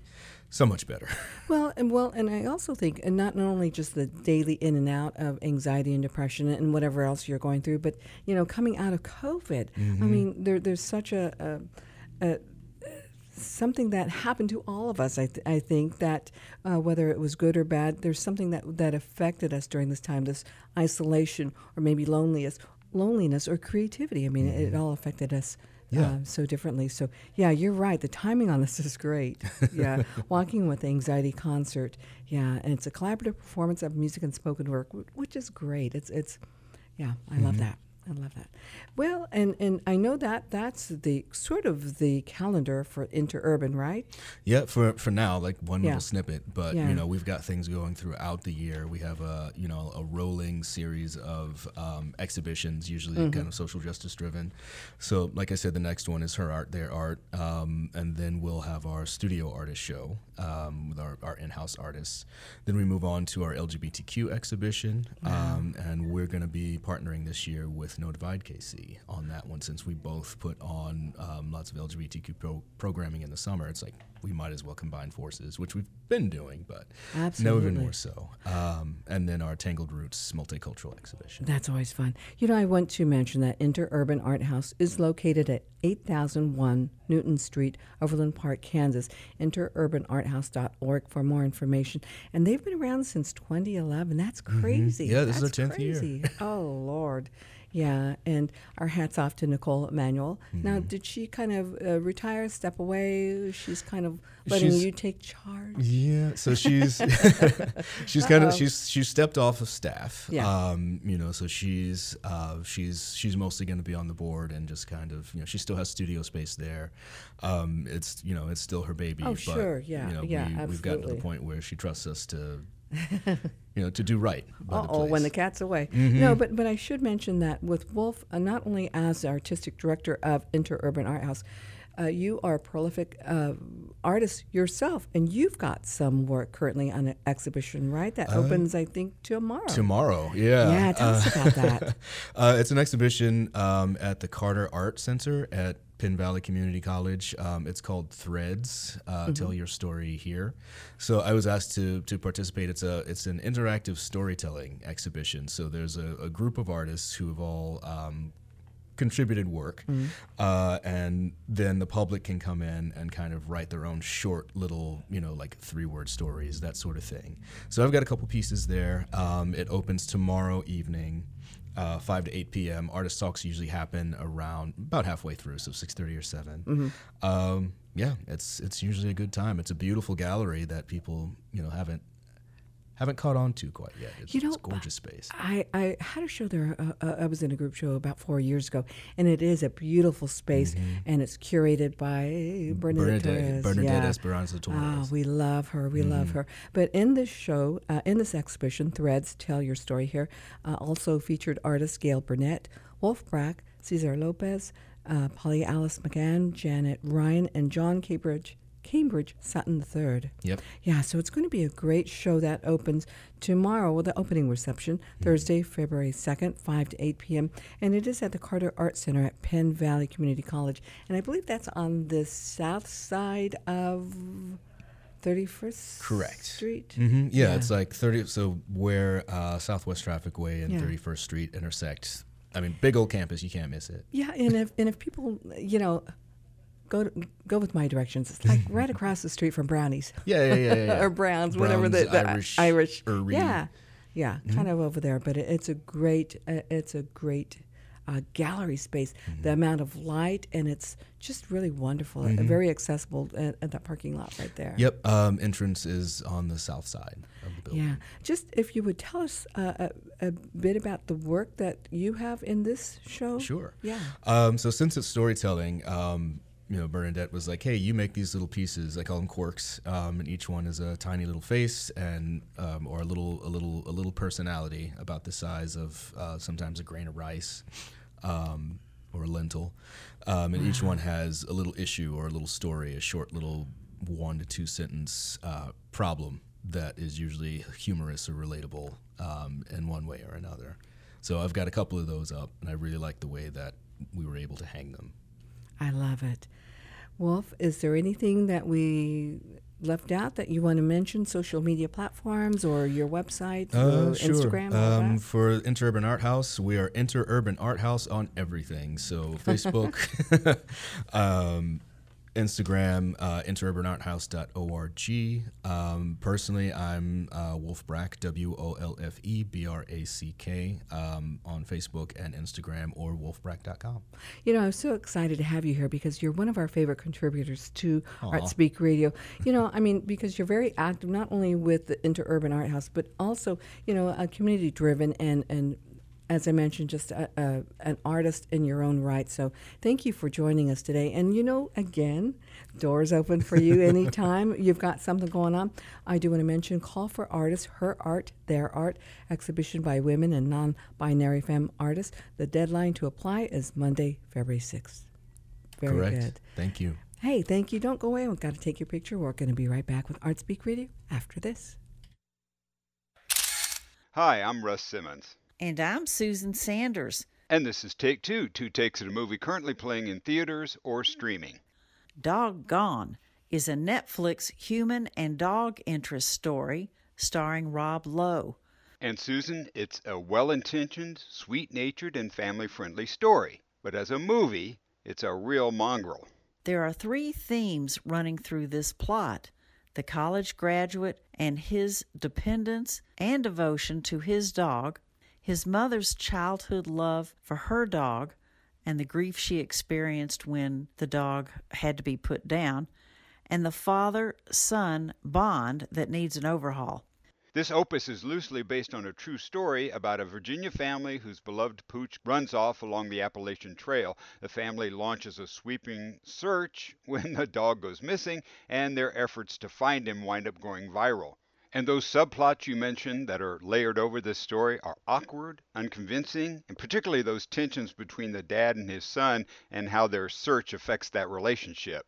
Speaker 7: so much better.
Speaker 1: Well, and well, and I also think, and not, only just the daily in and out of anxiety and depression and whatever else you're going through, but you know, coming out of COVID, I mean, there, there's such a, a, a something that happened to all of us. I, th- I think that uh, whether it was good or bad, there's something that that affected us during this time, this isolation or maybe loneliness, loneliness or creativity. I mean, it, it all affected us.
Speaker 7: Yeah.
Speaker 1: uh, so differently. So yeah, you're right. The timing on this is great. Yeah, walking with anxiety concert. Yeah, and it's a collaborative performance of music and spoken word, wh- which is great. It's it's, yeah, I love that. I love that. Well, and, and I know that that's the sort of the calendar for interurban, right?
Speaker 7: Yeah, for for now, like one
Speaker 1: Yeah.
Speaker 7: little snippet, but
Speaker 1: Yeah.
Speaker 7: you know we've got things going throughout the year. We have a you know a rolling series of um, exhibitions, usually
Speaker 1: Mm-hmm.
Speaker 7: kind of social justice driven. So, like I said, the next one is her art, their art, um, and then we'll have our studio artist show um, with our, our in-house artists. Then we move on to our LGBTQ exhibition, um, and we're going to be partnering this year with No Divide KC on that one since we both put on um, lots of LGBTQ pro- programming in the summer. It's like we might as well combine forces, which we've been doing, but
Speaker 1: Absolutely.
Speaker 7: even more so. Um, and then our Tangled Roots multicultural exhibition.
Speaker 1: That's always fun. You know, I want to mention that Interurban Art House is located at 8001 Newton Street, Overland Park, Kansas. Interurbanarthouse.org for more information. And they've been around since 2011. That's crazy.
Speaker 7: Mm-hmm. Yeah, this is our 10th year.
Speaker 1: crazy. oh, Lord. Yeah, and our hats off to Nicole Emanuel.
Speaker 7: Mm-hmm.
Speaker 1: Now, did she kind of uh, retire, step away? She's kind of letting
Speaker 7: She's-
Speaker 1: you take charge.
Speaker 7: Yeah, so she's she's kind of she's she's stepped off of staff.
Speaker 1: Yeah.
Speaker 7: Um, you know, so she's uh, she's she's mostly going to be on the board and just kind of you know she still has studio space there. Um, it's you know it's still her baby.
Speaker 1: Oh,
Speaker 7: but,
Speaker 1: sure, yeah,
Speaker 7: You know,
Speaker 1: yeah,
Speaker 7: we, we've gotten to the point where she trusts us to. you know, to do right.
Speaker 1: Uh oh, when the cat's away.
Speaker 7: Mm-hmm.
Speaker 1: No, but but I should mention that with Wolfe, uh, not only as the artistic director of Interurban Art House, uh, you are a prolific uh, artist yourself, and you've got some work currently on an exhibition, right? That opens, I think, tomorrow.
Speaker 7: Tomorrow, yeah.
Speaker 1: Yeah, tell us about that.
Speaker 7: Uh, it's an exhibition um, at the Carter Art Center at Penn Valley Community College. Um, it's called Threads. Uh, Tell your story here. So I was asked to to participate. It's a it's an interactive storytelling exhibition. So there's a, a group of artists who have all um, contributed work, uh, and then the public can come in and kind of write their own short little, you know, like three word stories, that sort of thing. So I've got a couple pieces there. Um, it opens tomorrow evening. Uh, 5 to 8 p.m. Artist talks usually happen around about halfway through, so 6:30 or 7. Um, yeah, it's it's usually a good time. It's a beautiful gallery that people you know haven't haven't caught on to quite yet. It's,
Speaker 1: You know,
Speaker 7: it's gorgeous space.
Speaker 1: I, I had a show there. Uh, uh, I was in a group show about four years ago, and it is a beautiful space, and it's curated by Bernadette,
Speaker 7: Bernadette,
Speaker 1: Torres.
Speaker 7: Bernadette
Speaker 1: yeah.
Speaker 7: Esperanza Torres.
Speaker 1: we love her. We love her. But in this show, uh, in this exhibition, Threads Tell Your Story here, uh, also featured artists Gail Burnett, Wolfe Brack, Cesar Lopez, uh, Polly Alice McGann, Janet Ryan, and John Cambridge. Cambridge Sutton III.
Speaker 7: Yep.
Speaker 1: Yeah, so it's going to be a great show that opens tomorrow with the opening reception, Thursday, February 2nd, 5 to 8 p.m. And it is at the Carter Art Center at Penn Valley Community College. And I believe that's on the south side of 31st
Speaker 7: Correct.
Speaker 1: Street.
Speaker 7: hmm Yeah,
Speaker 1: Yeah.
Speaker 7: it's like 30. So where uh, Southwest Traffic Way and
Speaker 1: Yeah.
Speaker 7: 31st Street intersect. I mean, big old campus. You can't miss it.
Speaker 1: Yeah, and if and if people, you know, go to, go with my directions, it's like right across the street from Brownies.
Speaker 7: Yeah, yeah, yeah, yeah.
Speaker 1: or Browns, whatever the, the
Speaker 7: Irish,
Speaker 1: Irish. Yeah, yeah, kind of over there. But it, it's a great, uh, it's a great uh, gallery space. The amount of light and it's just really wonderful. uh, very accessible at, at that parking lot right there.
Speaker 7: Yep. Um, entrance is on the south side of the building.
Speaker 1: Yeah, just if you would tell us uh, a, a bit about the work that you have in this show.
Speaker 7: Sure.
Speaker 1: Yeah.
Speaker 7: Um, so since it's storytelling, um, you know, Bernadette was like, "Hey, you make these little pieces. I call them quirks, um, and each one is a tiny little face and um, or a little, a little, a little personality about the size of uh, sometimes a grain of rice." Um, or a lentil, um, and each one has a little issue or a little story, a short little one to two sentence uh, problem that is usually humorous or relatable um, in one way or another. So I've got a couple of those up, and I really like the way that we were able to hang them.
Speaker 1: I love it. Wolfe, is there anything that we left out that you want to mention? Social media platforms or your website or Instagram? all
Speaker 7: Um, for Interurban Art House, we are Interurban Art House on everything. So Facebook, um, Instagram, uh, interurbanarthouse.org. Um, personally, I'm uh, Wolfe Brack, W O L F E B R A C K, um, on Facebook and Instagram or wolfbrack.com.
Speaker 1: You know, I'm so excited to have you here because you're one of our favorite contributors to Art Speak Radio. You know, I mean, because you're very active not only with the Interurban Art House, but also, you know, a community driven and, and as I mentioned, just a, a, an artist in your own right. So thank you for joining us today. And you know, again, doors open for you anytime you've got something going on. I do want to mention Call for Artists, Her Art, Their Art, exhibition by women and non binary femme artists. The deadline to apply is Monday, February 6th. Very
Speaker 7: Correct.
Speaker 1: good.
Speaker 7: Thank you.
Speaker 1: Hey, thank you. Don't go away. We've got to take your picture. We're going to be right back with Art Speak Radio after this.
Speaker 8: Hi, I'm Russ Simmons.
Speaker 9: And I'm Susan Sanders.
Speaker 8: And this is Take Two, two takes at a movie currently playing in theaters or streaming.
Speaker 9: Doggone is a Netflix human and dog interest story starring Rob Lowe.
Speaker 8: And Susan, it's a well intentioned, sweet natured, and family friendly story. But as a movie, it's a real mongrel.
Speaker 9: There are three themes running through this plot the college graduate and his dependence and devotion to his dog, his mother's childhood love for her dog, and the grief she experienced when the dog had to be put down, and the father son bond that needs an overhaul.
Speaker 8: This opus is loosely based on a true story about a Virginia family whose beloved pooch runs off along the Appalachian Trail. The family launches a sweeping search when the dog goes missing, and their efforts to find him wind up going viral. And those subplots you mentioned that are layered over this story are awkward, unconvincing, and particularly those tensions between the dad and his son and how their search affects that relationship.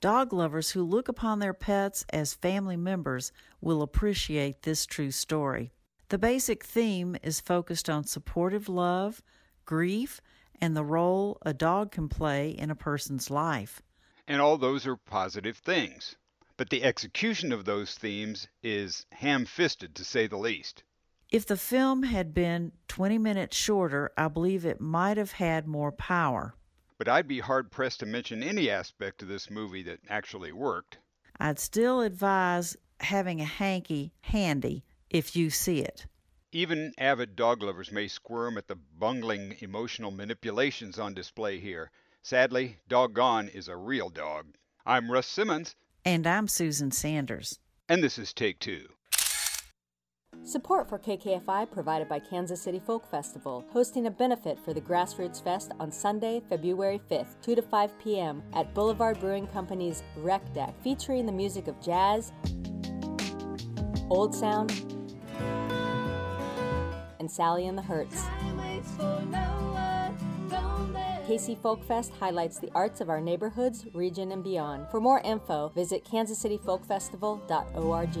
Speaker 9: Dog lovers who look upon their pets as family members will appreciate this true story. The basic theme is focused on supportive love, grief, and the role a dog can play in a person's life.
Speaker 8: And all those are positive things. But the execution of those themes is ham fisted, to say the least.
Speaker 9: If the film had been 20 minutes shorter, I believe it might have had more power.
Speaker 8: But I'd be hard pressed to mention any aspect of this movie that actually worked.
Speaker 9: I'd still advise having a hanky handy if you see it.
Speaker 8: Even avid dog lovers may squirm at the bungling emotional manipulations on display here. Sadly, Doggone is a real dog. I'm Russ Simmons.
Speaker 9: And I'm Susan Sanders.
Speaker 8: And this is Take Two.
Speaker 10: Support for KKFI provided by Kansas City Folk Festival, hosting a benefit for the Grassroots Fest on Sunday, February 5th, 2 to 5 p.m. at Boulevard Brewing Company's Rec Deck, featuring the music of jazz, old sound, and Sally and the Hertz. KC Folk Fest highlights the arts of our neighborhoods, region, and beyond. For more info, visit kansascityfolkfestival.org.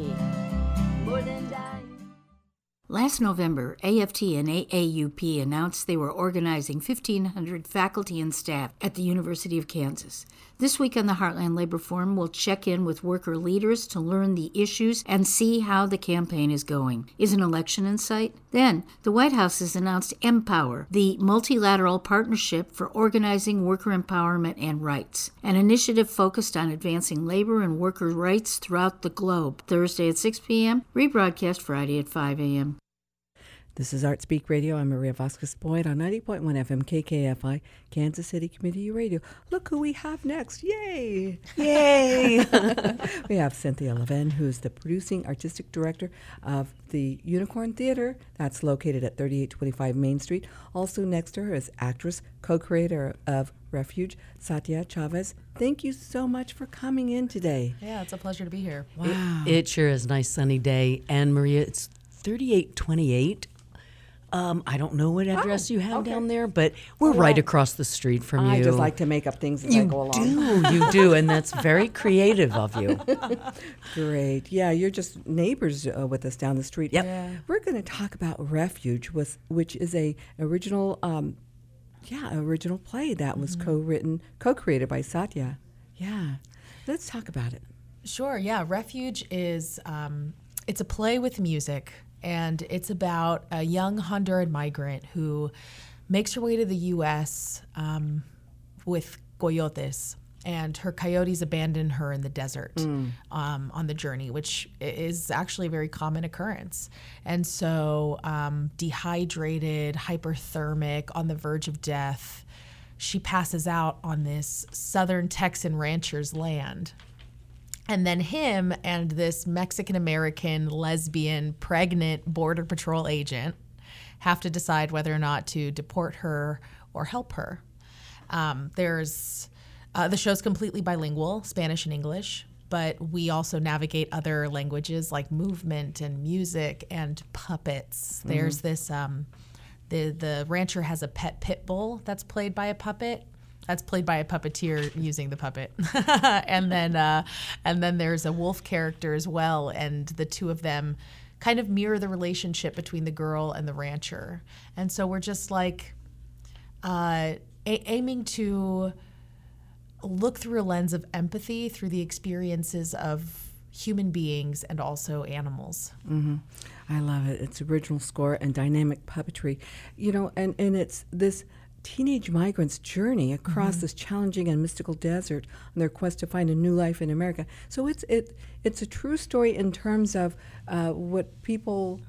Speaker 11: Last November, AFT and AAUP announced they were organizing 1,500 faculty and staff at the University of Kansas. This week on the Heartland Labor Forum, we'll check in with worker leaders to learn the issues and see how the campaign is going. Is an election in sight? Then, the White House has announced M-POWER, the multilateral partnership for organizing worker empowerment and rights, an initiative focused on advancing labor and worker rights throughout the globe. Thursday at 6 p.m., rebroadcast Friday at 5 a.m.
Speaker 1: This is Art Speak Radio. I'm Maria Vasquez Boyd on 90.1 FM KKFI, Kansas City Community Radio. Look who we have next. Yay! Yay! we have Cynthia Levin, who's the producing artistic director of the Unicorn Theater. That's located at 3825 Main Street. Also next to her is actress, co-creator of Refuge, Satya Chavez. Thank you so much for coming in today.
Speaker 12: Yeah, it's a pleasure to be here.
Speaker 1: Wow.
Speaker 13: It, it sure is a nice sunny day. And Maria, it's 3828 um, I don't know what address
Speaker 1: Oh,
Speaker 13: you have
Speaker 1: okay.
Speaker 13: down there, but we're
Speaker 1: Oh,
Speaker 13: right
Speaker 1: well,
Speaker 13: across the street from
Speaker 1: I
Speaker 13: you.
Speaker 1: I just like to make up things as
Speaker 13: you
Speaker 1: I go along.
Speaker 13: do, you do, and that's very creative of you.
Speaker 1: Great. Yeah, you're just neighbors uh, with us down the street.
Speaker 13: Yep.
Speaker 12: Yeah.
Speaker 1: We're going to talk about Refuge, with, which is a original, um, yeah, original play that was co-written, co-created by Satya. Yeah. Let's talk about it.
Speaker 12: Sure. Yeah. Refuge is um, it's a play with music, and it's about a young Honduran migrant who makes her way to the U.S. Um, with coyotes. And her coyotes abandon her in the desert um, on the journey, which is actually a very common occurrence. And so, um, dehydrated, hyperthermic, on the verge of death, she passes out on this southern Texan rancher's land. And then him and this Mexican American lesbian pregnant Border Patrol agent have to decide whether or not to deport her or help her. Um, there's uh, the show's completely bilingual, Spanish and English, but we also navigate other languages like movement and music and puppets.
Speaker 1: Mm-hmm.
Speaker 12: There's this um, the the rancher has a pet pit bull that's played by a puppet. That's played by a puppeteer using the puppet, and then uh, and then there's a wolf character as well, and the two of them kind of mirror the relationship between the girl and the rancher, and so we're just like uh, a- aiming to look through a lens of empathy through the experiences of human beings and also animals.
Speaker 1: hmm I love it. It's original score and dynamic puppetry. You know, and, and it's this teenage migrant's journey across
Speaker 12: Mhm.
Speaker 1: this challenging and mystical desert on their quest to find a new life in America. So it's it it's a true story in terms of uh, what people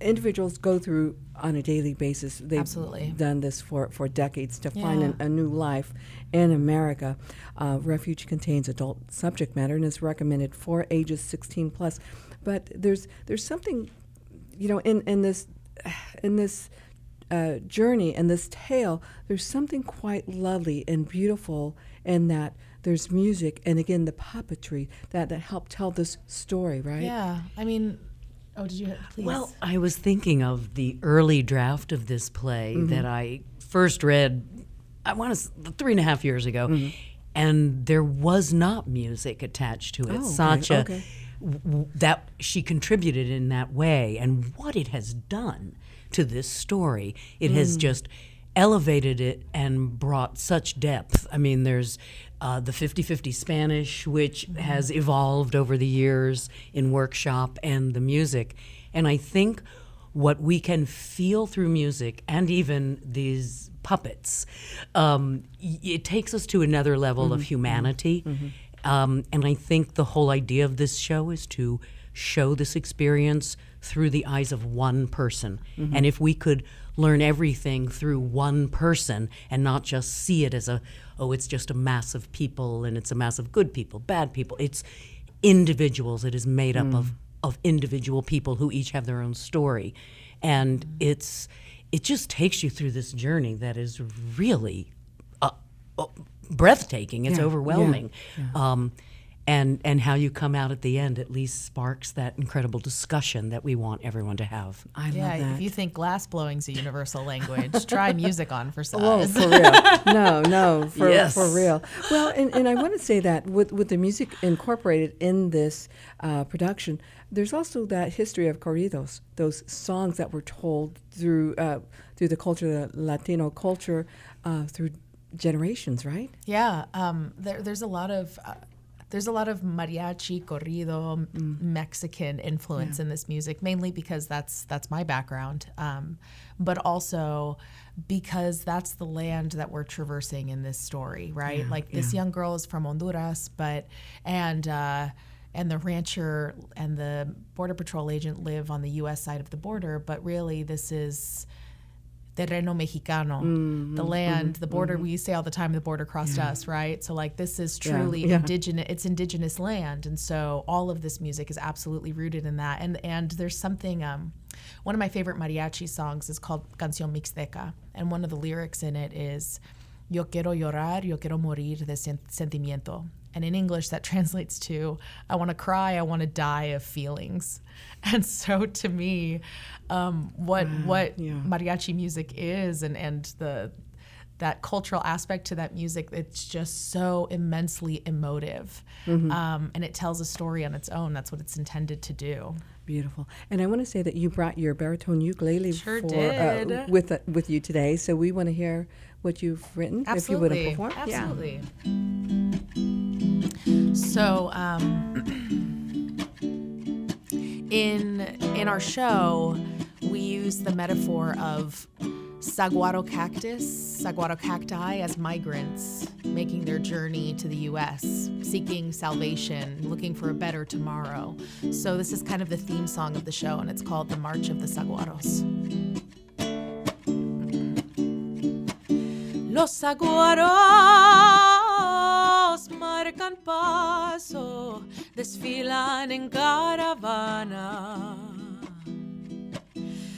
Speaker 1: individuals go through on a daily basis. They've
Speaker 12: Absolutely.
Speaker 1: done this for, for decades to find an, a new life in America. Uh, Refuge contains adult subject matter and is recommended for ages 16 plus. But there's there's something, you know, in, in this in this uh, journey and this tale, there's something quite lovely and beautiful in that. There's music and again the puppetry that, that help tell this story, right?
Speaker 12: Yeah, I mean, oh, did you please?
Speaker 13: Well, I was thinking of the early draft of this play
Speaker 1: Mm-hmm.
Speaker 13: that I first read, I want to three and a half years ago,
Speaker 1: Mm-hmm.
Speaker 13: and there was not music attached to it.
Speaker 1: Oh, okay,
Speaker 13: Satya,
Speaker 1: okay.
Speaker 13: w- w- that she contributed in that way, and what it has done to this story, it has
Speaker 1: Mm.
Speaker 13: just elevated it and brought such depth. I mean, there's uh, the 50 50 Spanish, which
Speaker 1: Mm-hmm.
Speaker 13: has evolved over the years in workshop, and the music. And I think what we can feel through music and even these puppets, um, it takes us to another level of
Speaker 1: Mhm, mhm,
Speaker 13: humanity.
Speaker 1: mhm.
Speaker 13: Um, and I think the whole idea of this show is to show this experience through the eyes of one person.
Speaker 1: Mhm.
Speaker 13: And if we could learn everything through one person and not just see it as a, oh, it's just a mass of people and it's a mass of good people, bad people. It's individuals. It is made up of, of individual people who each have their own story. And it's it just takes you through this journey that is really uh, uh, breathtaking. It's
Speaker 1: Yeah, yeah,
Speaker 13: overwhelming.
Speaker 1: yeah.
Speaker 13: Um, and and how you come out at the end at least sparks that incredible discussion that we want everyone to have.
Speaker 1: I
Speaker 12: yeah,
Speaker 1: love that.
Speaker 12: if you think glass blowing's a universal language, try music on for size.
Speaker 1: Oh, for real? No, no, for,
Speaker 13: Yes.
Speaker 1: for real. Well, and, and I want to say that with, with the music incorporated in this uh, production, there's also that history of corridos, those songs that were told through uh, through the culture, the Latino culture, uh, through generations, right?
Speaker 12: Yeah, um, there, there's a lot of uh, there's a lot of mariachi, corrido, m- Mexican influence
Speaker 1: Yeah.
Speaker 12: in this music, mainly because that's that's my background, um, but also because that's the land that we're traversing in this story, right?
Speaker 1: Yeah,
Speaker 12: like this
Speaker 1: yeah.
Speaker 12: young girl is from Honduras, but and. Uh, and the rancher and the border patrol agent live on the U.S. side of the border, but really this is terreno mexicano,
Speaker 1: Mhm,
Speaker 12: the land,
Speaker 1: mhm,
Speaker 12: the border.
Speaker 1: mhm.
Speaker 12: We say all the time, the border crossed
Speaker 1: Yeah.
Speaker 12: us, right? So like this is truly
Speaker 1: yeah.
Speaker 12: indigenous. It's indigenous land, and so all of this music is absolutely rooted in that. And and there's something. Um, one of my favorite mariachi songs is called Canción Mixteca, and one of the lyrics in it is. Yo quiero llorar, yo quiero morir de sentimiento. And in English, that translates to I want to cry, I want to die of feelings. And so to me, um, what what mariachi music is and, and the that cultural aspect to that music, it's just so immensely emotive.
Speaker 1: Mhm.
Speaker 12: Um, and it tells a story on its own. That's what it's intended to do.
Speaker 1: Beautiful. And I want to say that you brought your baritone ukulele
Speaker 12: Sure
Speaker 1: for. Uh, with uh, with you today. So we want to hear what you've written. If you would
Speaker 12: Absolutely.
Speaker 1: Yeah.
Speaker 12: So, um, in in our show, we use the metaphor of saguaro cactus, saguaro cacti as migrants making their journey to the U.S., seeking salvation, looking for a better tomorrow. So this is kind of the theme song of the show, and it's called "The March of the Saguaros." Los saguaros paso, desfilan en caravana.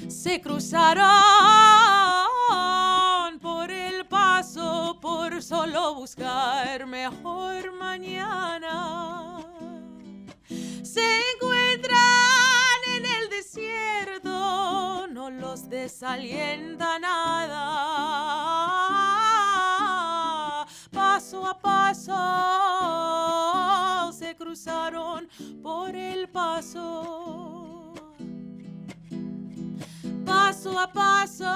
Speaker 14: se cruzaron por el paso por solo buscar mejor mañana. Se encuentran en el desierto, no los desalienta nada. Paso se cruzaron por el paso paso a paso.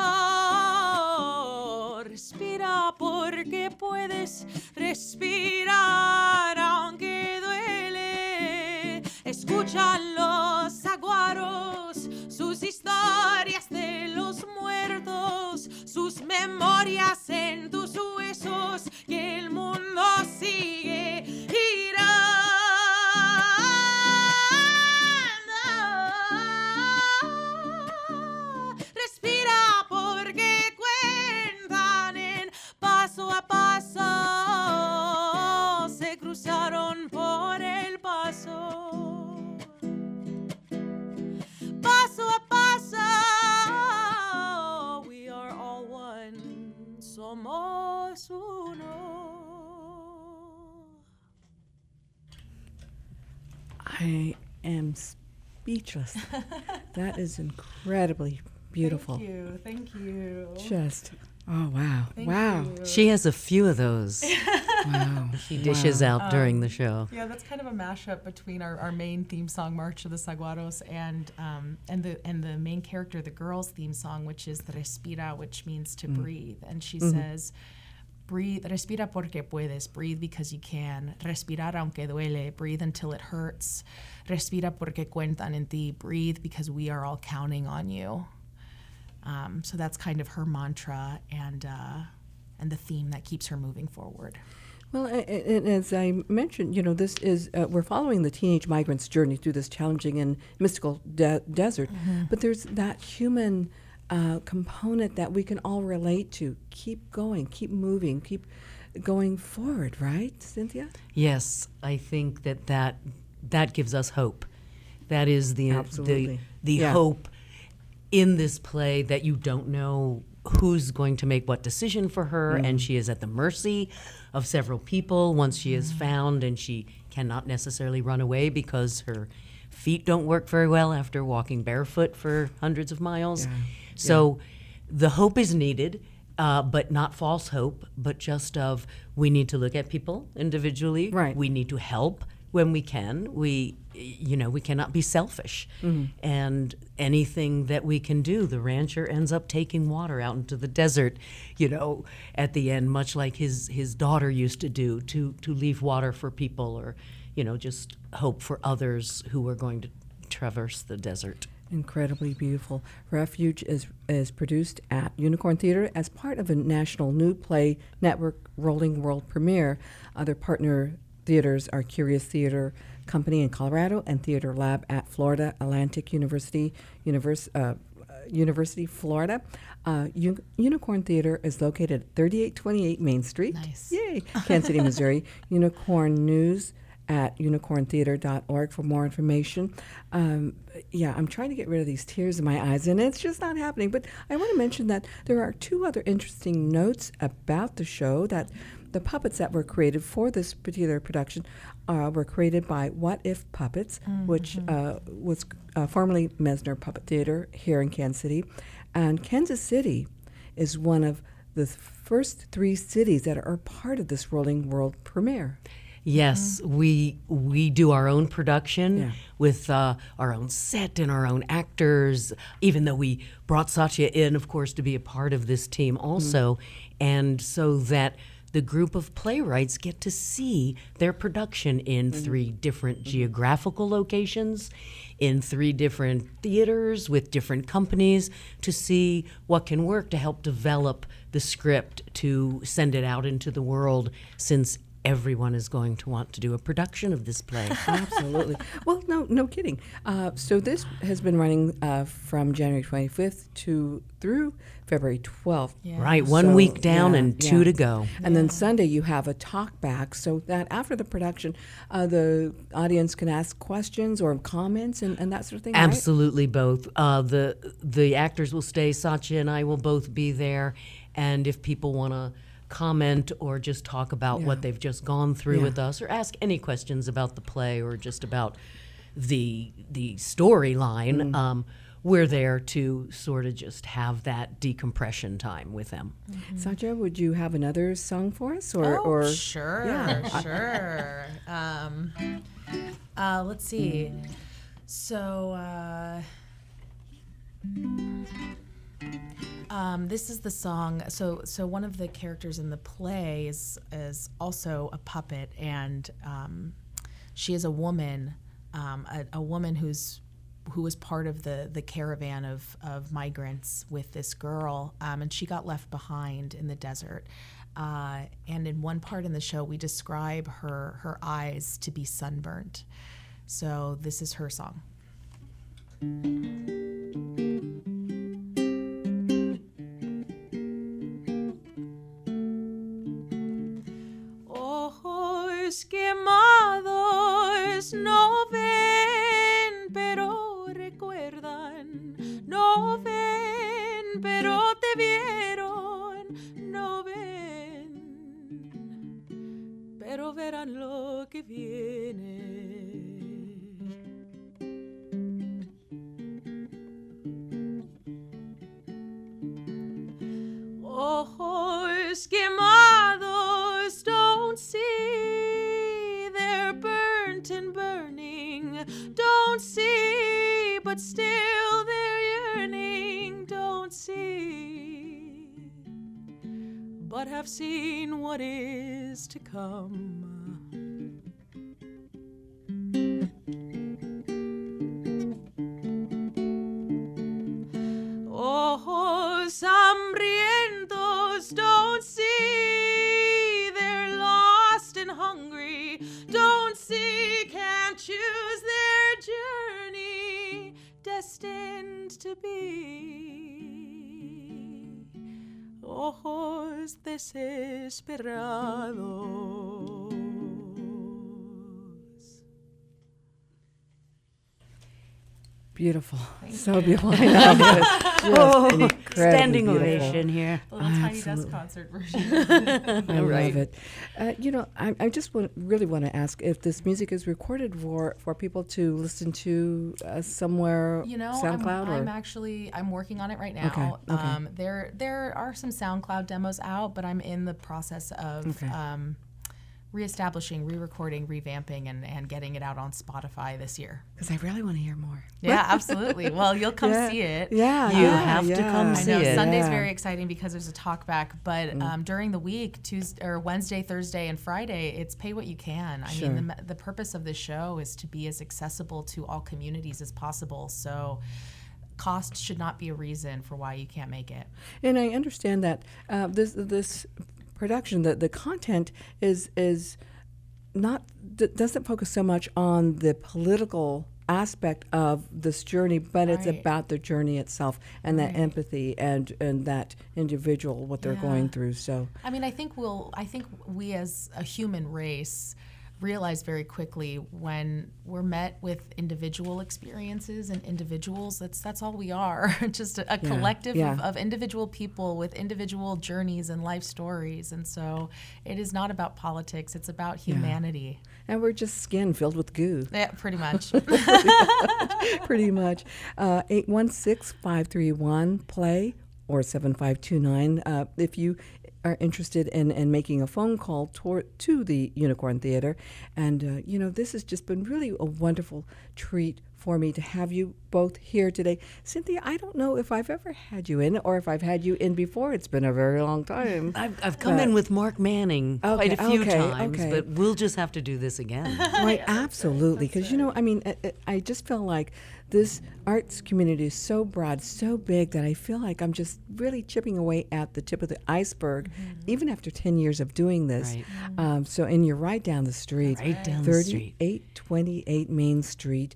Speaker 14: Respira porque puedes respirar aunque duele. Escucha los aguaros, sus historias de los muertos, sus memorias en tus huesos, que el mundo
Speaker 1: speechless. that is incredibly beautiful.
Speaker 12: Thank you. Thank you.
Speaker 1: Just, oh, wow.
Speaker 12: Thank
Speaker 1: wow.
Speaker 12: you.
Speaker 13: She has a few of those.
Speaker 1: Wow.
Speaker 13: She dishes
Speaker 1: Wow.
Speaker 13: out during the
Speaker 12: Um,
Speaker 13: show.
Speaker 12: Yeah, that's kind of a mashup between our, our main theme song, March of the Saguaros, and um, and the and the main character, the girl's theme song, which is Respira, which means to
Speaker 1: Mm.
Speaker 12: breathe. And she
Speaker 1: Mhm.
Speaker 12: says, breathe, respira porque puedes, breathe because you can. Respirar aunque duele, breathe until it hurts. Respira porque cuentan en ti, breathe because we are all counting on you. Um, so that's kind of her mantra and uh, and the theme that keeps her moving forward.
Speaker 1: Well, and as I mentioned, you know, this is uh, we're following the teenage migrant's journey through this challenging and mystical de- desert.
Speaker 12: Mhm.
Speaker 1: But there's that human uh, component that we can all relate to. Keep going, keep moving, keep going forward. Right, Cynthia?
Speaker 13: Yes, I think that that, that gives us hope. That is the
Speaker 1: Absolutely.
Speaker 13: the, the
Speaker 1: Yeah.
Speaker 13: hope in this play that you don't know who's going to make what decision for her and
Speaker 1: Mhm.
Speaker 13: she is at the mercy of several people once she
Speaker 1: Mm.
Speaker 13: is found and she cannot necessarily run away because her feet don't work very well after walking barefoot for hundreds of miles.
Speaker 1: Yeah.
Speaker 13: So the hope is needed, uh, but not false hope, but just of we need to look at people individually.
Speaker 1: Right.
Speaker 13: We need to help when we can. We, you know, we cannot be selfish.
Speaker 1: Mhm.
Speaker 13: And anything that we can do, the rancher ends up taking water out into the desert, you know, at the end, much like his his daughter used to do, to to leave water for people, or, you know, just hope for others who are going to traverse the desert.
Speaker 1: Incredibly beautiful. Refuge is is produced at Unicorn Theater as part of a national new play network rolling world premiere. Other partner theaters are Curious Theater Company in Colorado and Theater Lab at Florida Atlantic University, Univers- uh, uh, University, Florida. Uh, Un- Unicorn Theater is located at 3828 Main Street.
Speaker 12: Nice.
Speaker 1: Yay! Kansas City, Missouri. Unicorn News at unicorntheater.org for more information. Um, yeah, I'm trying to get rid of these tears in my eyes, and it's just not happening. But I want to mention that there are two other interesting notes about the show that the puppets that were created for this particular production uh, were created by What If Puppets, which uh, was uh, formerly Mesner Puppet Theater here in Kansas City. And Kansas City is one of the first three cities that are part of this Rolling World premiere.
Speaker 13: Yes, mm-hmm. we we do our own production
Speaker 1: Yeah.
Speaker 13: with uh, our own set and our own actors. Even though we brought Satya in, of course, to be a part of this team mm-hmm. also, and so that the group of playwrights get to see their production in mm-hmm. three different geographical locations, in three different theaters with different companies to see what can work to help develop the script to send it out into the world since everyone is going to want to do a production of this play.
Speaker 1: Absolutely. Well, no, no kidding. Uh, so this has been running uh, from January 25th to through February 12th.
Speaker 13: Right, one week down and two to go.
Speaker 1: And then Sunday you have a talk back, so that after the production, uh, the audience can ask questions or comments and, and that sort of thing. right?
Speaker 13: Absolutely, both. Uh, the the actors will stay. Satya and I will both be there, and if people want to comment or just talk about
Speaker 1: Yeah.
Speaker 13: what they've just gone through
Speaker 1: Yeah.
Speaker 13: with us, or ask any questions about the play or just about the the storyline,
Speaker 1: Mm.
Speaker 13: um, we're there to sort of just have that decompression time with them.
Speaker 1: Satya, would you have another song for us, or
Speaker 12: oh,
Speaker 1: or
Speaker 12: sure,
Speaker 1: Yeah.
Speaker 12: sure. um, uh, let's see. So, uh, um, this is the song. So, so one of the characters in the play is is also a puppet, and um, she is a woman, um, a, a woman who's who was part of the the caravan of of migrants with this girl, um, and she got left behind in the desert. Uh, and in one part in the show, we describe her her eyes to be sunburnt. So this is her song.
Speaker 14: Ojos quemados no ven, pero recuerdan. No ven, pero te vieron. No ven, pero verán lo que viene. But still they're yearning. Don't see, but have seen what is to come. desesperado. Desesperados.
Speaker 1: beautiful, so beautiful. I know, it is just
Speaker 13: Oh, standing
Speaker 1: beautiful.
Speaker 13: ovation here.
Speaker 12: The little tiny desk concert version.
Speaker 1: I
Speaker 13: Right.
Speaker 1: love it. Uh, you know, I, I just want, really want to ask if this music is recorded for, for people to listen to uh, somewhere,
Speaker 12: You know,
Speaker 1: SoundCloud
Speaker 12: I'm,
Speaker 1: or
Speaker 12: I'm actually I'm working on it right now.
Speaker 1: Okay, okay.
Speaker 12: Um, there there are some SoundCloud demos out, but I'm in the process of
Speaker 1: Okay.
Speaker 12: um, reestablishing, re-recording, revamping, and, and getting it out on Spotify this year.
Speaker 1: because I really want to hear more.
Speaker 12: Yeah, absolutely. Well, you'll come
Speaker 1: Yeah,
Speaker 12: see it.
Speaker 1: yeah,
Speaker 13: You
Speaker 1: yeah,
Speaker 13: have to
Speaker 1: yeah.
Speaker 13: come
Speaker 12: I
Speaker 13: see
Speaker 12: know
Speaker 13: it.
Speaker 12: Sunday's
Speaker 1: Yeah.
Speaker 12: very exciting because there's a talk back, but um, during the week, Tuesday or Wednesday, Thursday, and Friday, it's pay what you can. I
Speaker 1: Sure.
Speaker 12: mean, the, the purpose of this show is to be as accessible to all communities as possible. So, cost should not be a reason for why you can't make it.
Speaker 1: And I understand that uh, this this production, the the content is is not d- doesn't focus so much on the political aspect of this journey, but it's about the journey itself and that empathy and and that individual what they're going through. So
Speaker 12: I mean, I think we'll. I think we as a human race realize very quickly when we're met with individual experiences and individuals. That's that's all we are. Just a, a
Speaker 1: Yeah,
Speaker 12: collective
Speaker 1: yeah.
Speaker 12: Of, of individual people with individual journeys and life stories. And so, it is not about politics. It's about humanity.
Speaker 1: and we're just skin filled with goo.
Speaker 12: Yeah, pretty much.
Speaker 1: pretty much. Uh, 816-531-PLAY or 7529 uh, if you are interested in, in making a phone call toward, to the Unicorn Theater. And, uh, you know, this has just been really a wonderful treat for me to have you both here today. Cynthia, I don't know if I've ever had you in or if I've had you in before. It's been a very long time.
Speaker 13: I've, I've come
Speaker 1: But-
Speaker 13: in with Mark Manning quite a few
Speaker 1: okay,
Speaker 13: times,
Speaker 1: okay.
Speaker 13: but we'll just have to do this again.
Speaker 1: Right, absolutely. Because, you know, I mean, I, I just feel like this arts community is so broad, so big that I feel like I'm just really chipping away at the tip of the iceberg, even after 10 years of doing this.
Speaker 13: Right.
Speaker 1: Um, so, and you're right down the street.
Speaker 13: Right down the street.
Speaker 1: 3828 Main Street,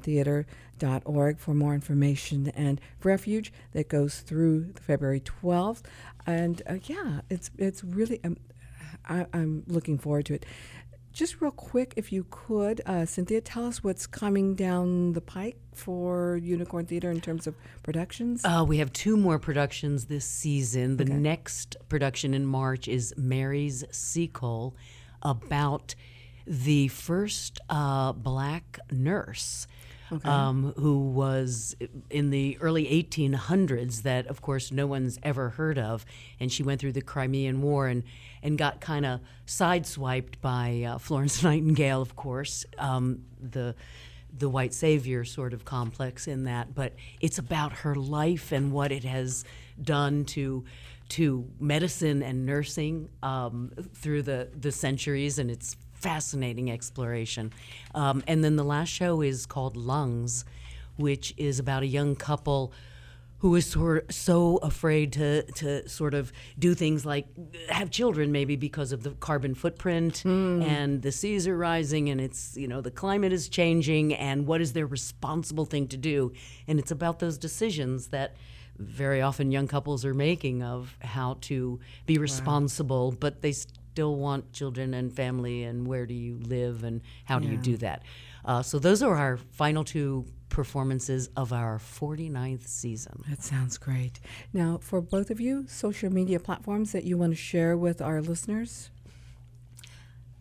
Speaker 1: unicorntheater.org for more information and refuge that goes through February 12th. And uh, yeah, it's, it's really, um, I, I'm looking forward to it. Just real quick, if you could, uh, Cynthia, tell us what's coming down the pike for Unicorn Theater in terms of productions.
Speaker 13: Uh, we have two more productions this season. The next production in March is Mary's Seacole about the first uh, black nurse.
Speaker 15: Okay.
Speaker 13: Um, who was in the early 1800s that, of course, no one's ever heard of. And she went through the Crimean War and, and got kind of sideswiped by uh, Florence Nightingale, of course, um, the the white savior sort of complex in that, but it's about her life and what it has done to to medicine and nursing um, through the the centuries, and it's fascinating exploration. Um, and then the last show is called Lungs, which is about a young couple who is sort so afraid to to sort of do things like have children maybe because of the carbon footprint and the seas are rising and it's you know the climate is changing and what is their responsible thing to do? And it's about those decisions that very often young couples are making of how to be responsible but they still want children and family and where do you live and how do you do that uh, so those are our final two performances of our 49th season.
Speaker 1: That sounds great. Now, for both of you, social media platforms that you want to share with our listeners?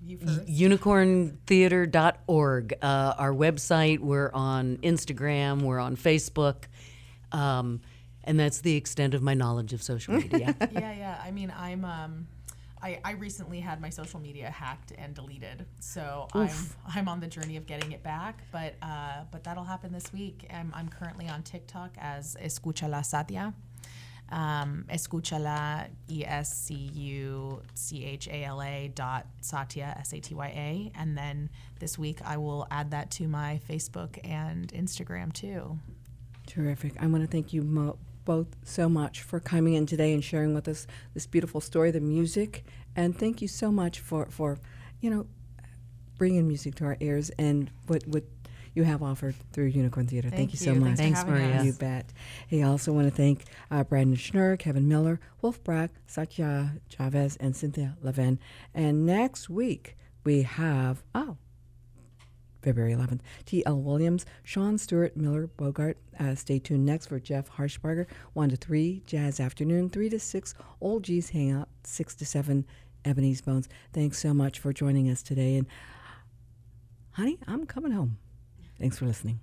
Speaker 12: You
Speaker 13: unicorntheater.org, uh, our website. We're on Instagram, we're on Facebook. Um, and that's the extent of my knowledge of social media.
Speaker 12: yeah, yeah. I mean, I'm. Um, I, I recently had my social media hacked and deleted, so
Speaker 13: Oof.
Speaker 12: I'm I'm on the journey of getting it back. But uh, but that'll happen this week. I'm, I'm currently on TikTok as Escucha la Satya. Um, Escúchala E S C U C H A L A dot Satya S A T Y A, and then this week I will add that to my Facebook and Instagram too.
Speaker 1: Terrific. I want to thank you mo- both so much for coming in today and sharing with us this beautiful story, the music, and thank you so much for, for you know, bringing music to our ears and what, what you have offered through Unicorn Theater. Thank,
Speaker 12: Thank
Speaker 1: you so
Speaker 12: you.
Speaker 1: much.
Speaker 12: Thanks for Thanks, Maria. us.
Speaker 1: You bet. Hey, I also want to thank uh, Brandon Schnurr, Kevin Miller, Wolfe Brack, Satya Chavez, and Cynthia Levin. And next week we have, oh, February 11th. T.L. Williams, Sean Stewart, Miller Bogart. Uh, stay tuned next for Jeff Harshbarger. 1 to 3, Jazz Afternoon. 3 to 6, Old G's Hangout. 6 to 7, Ebony's Bones. Thanks so much for joining us today. And, honey, I'm coming home. Thanks for listening.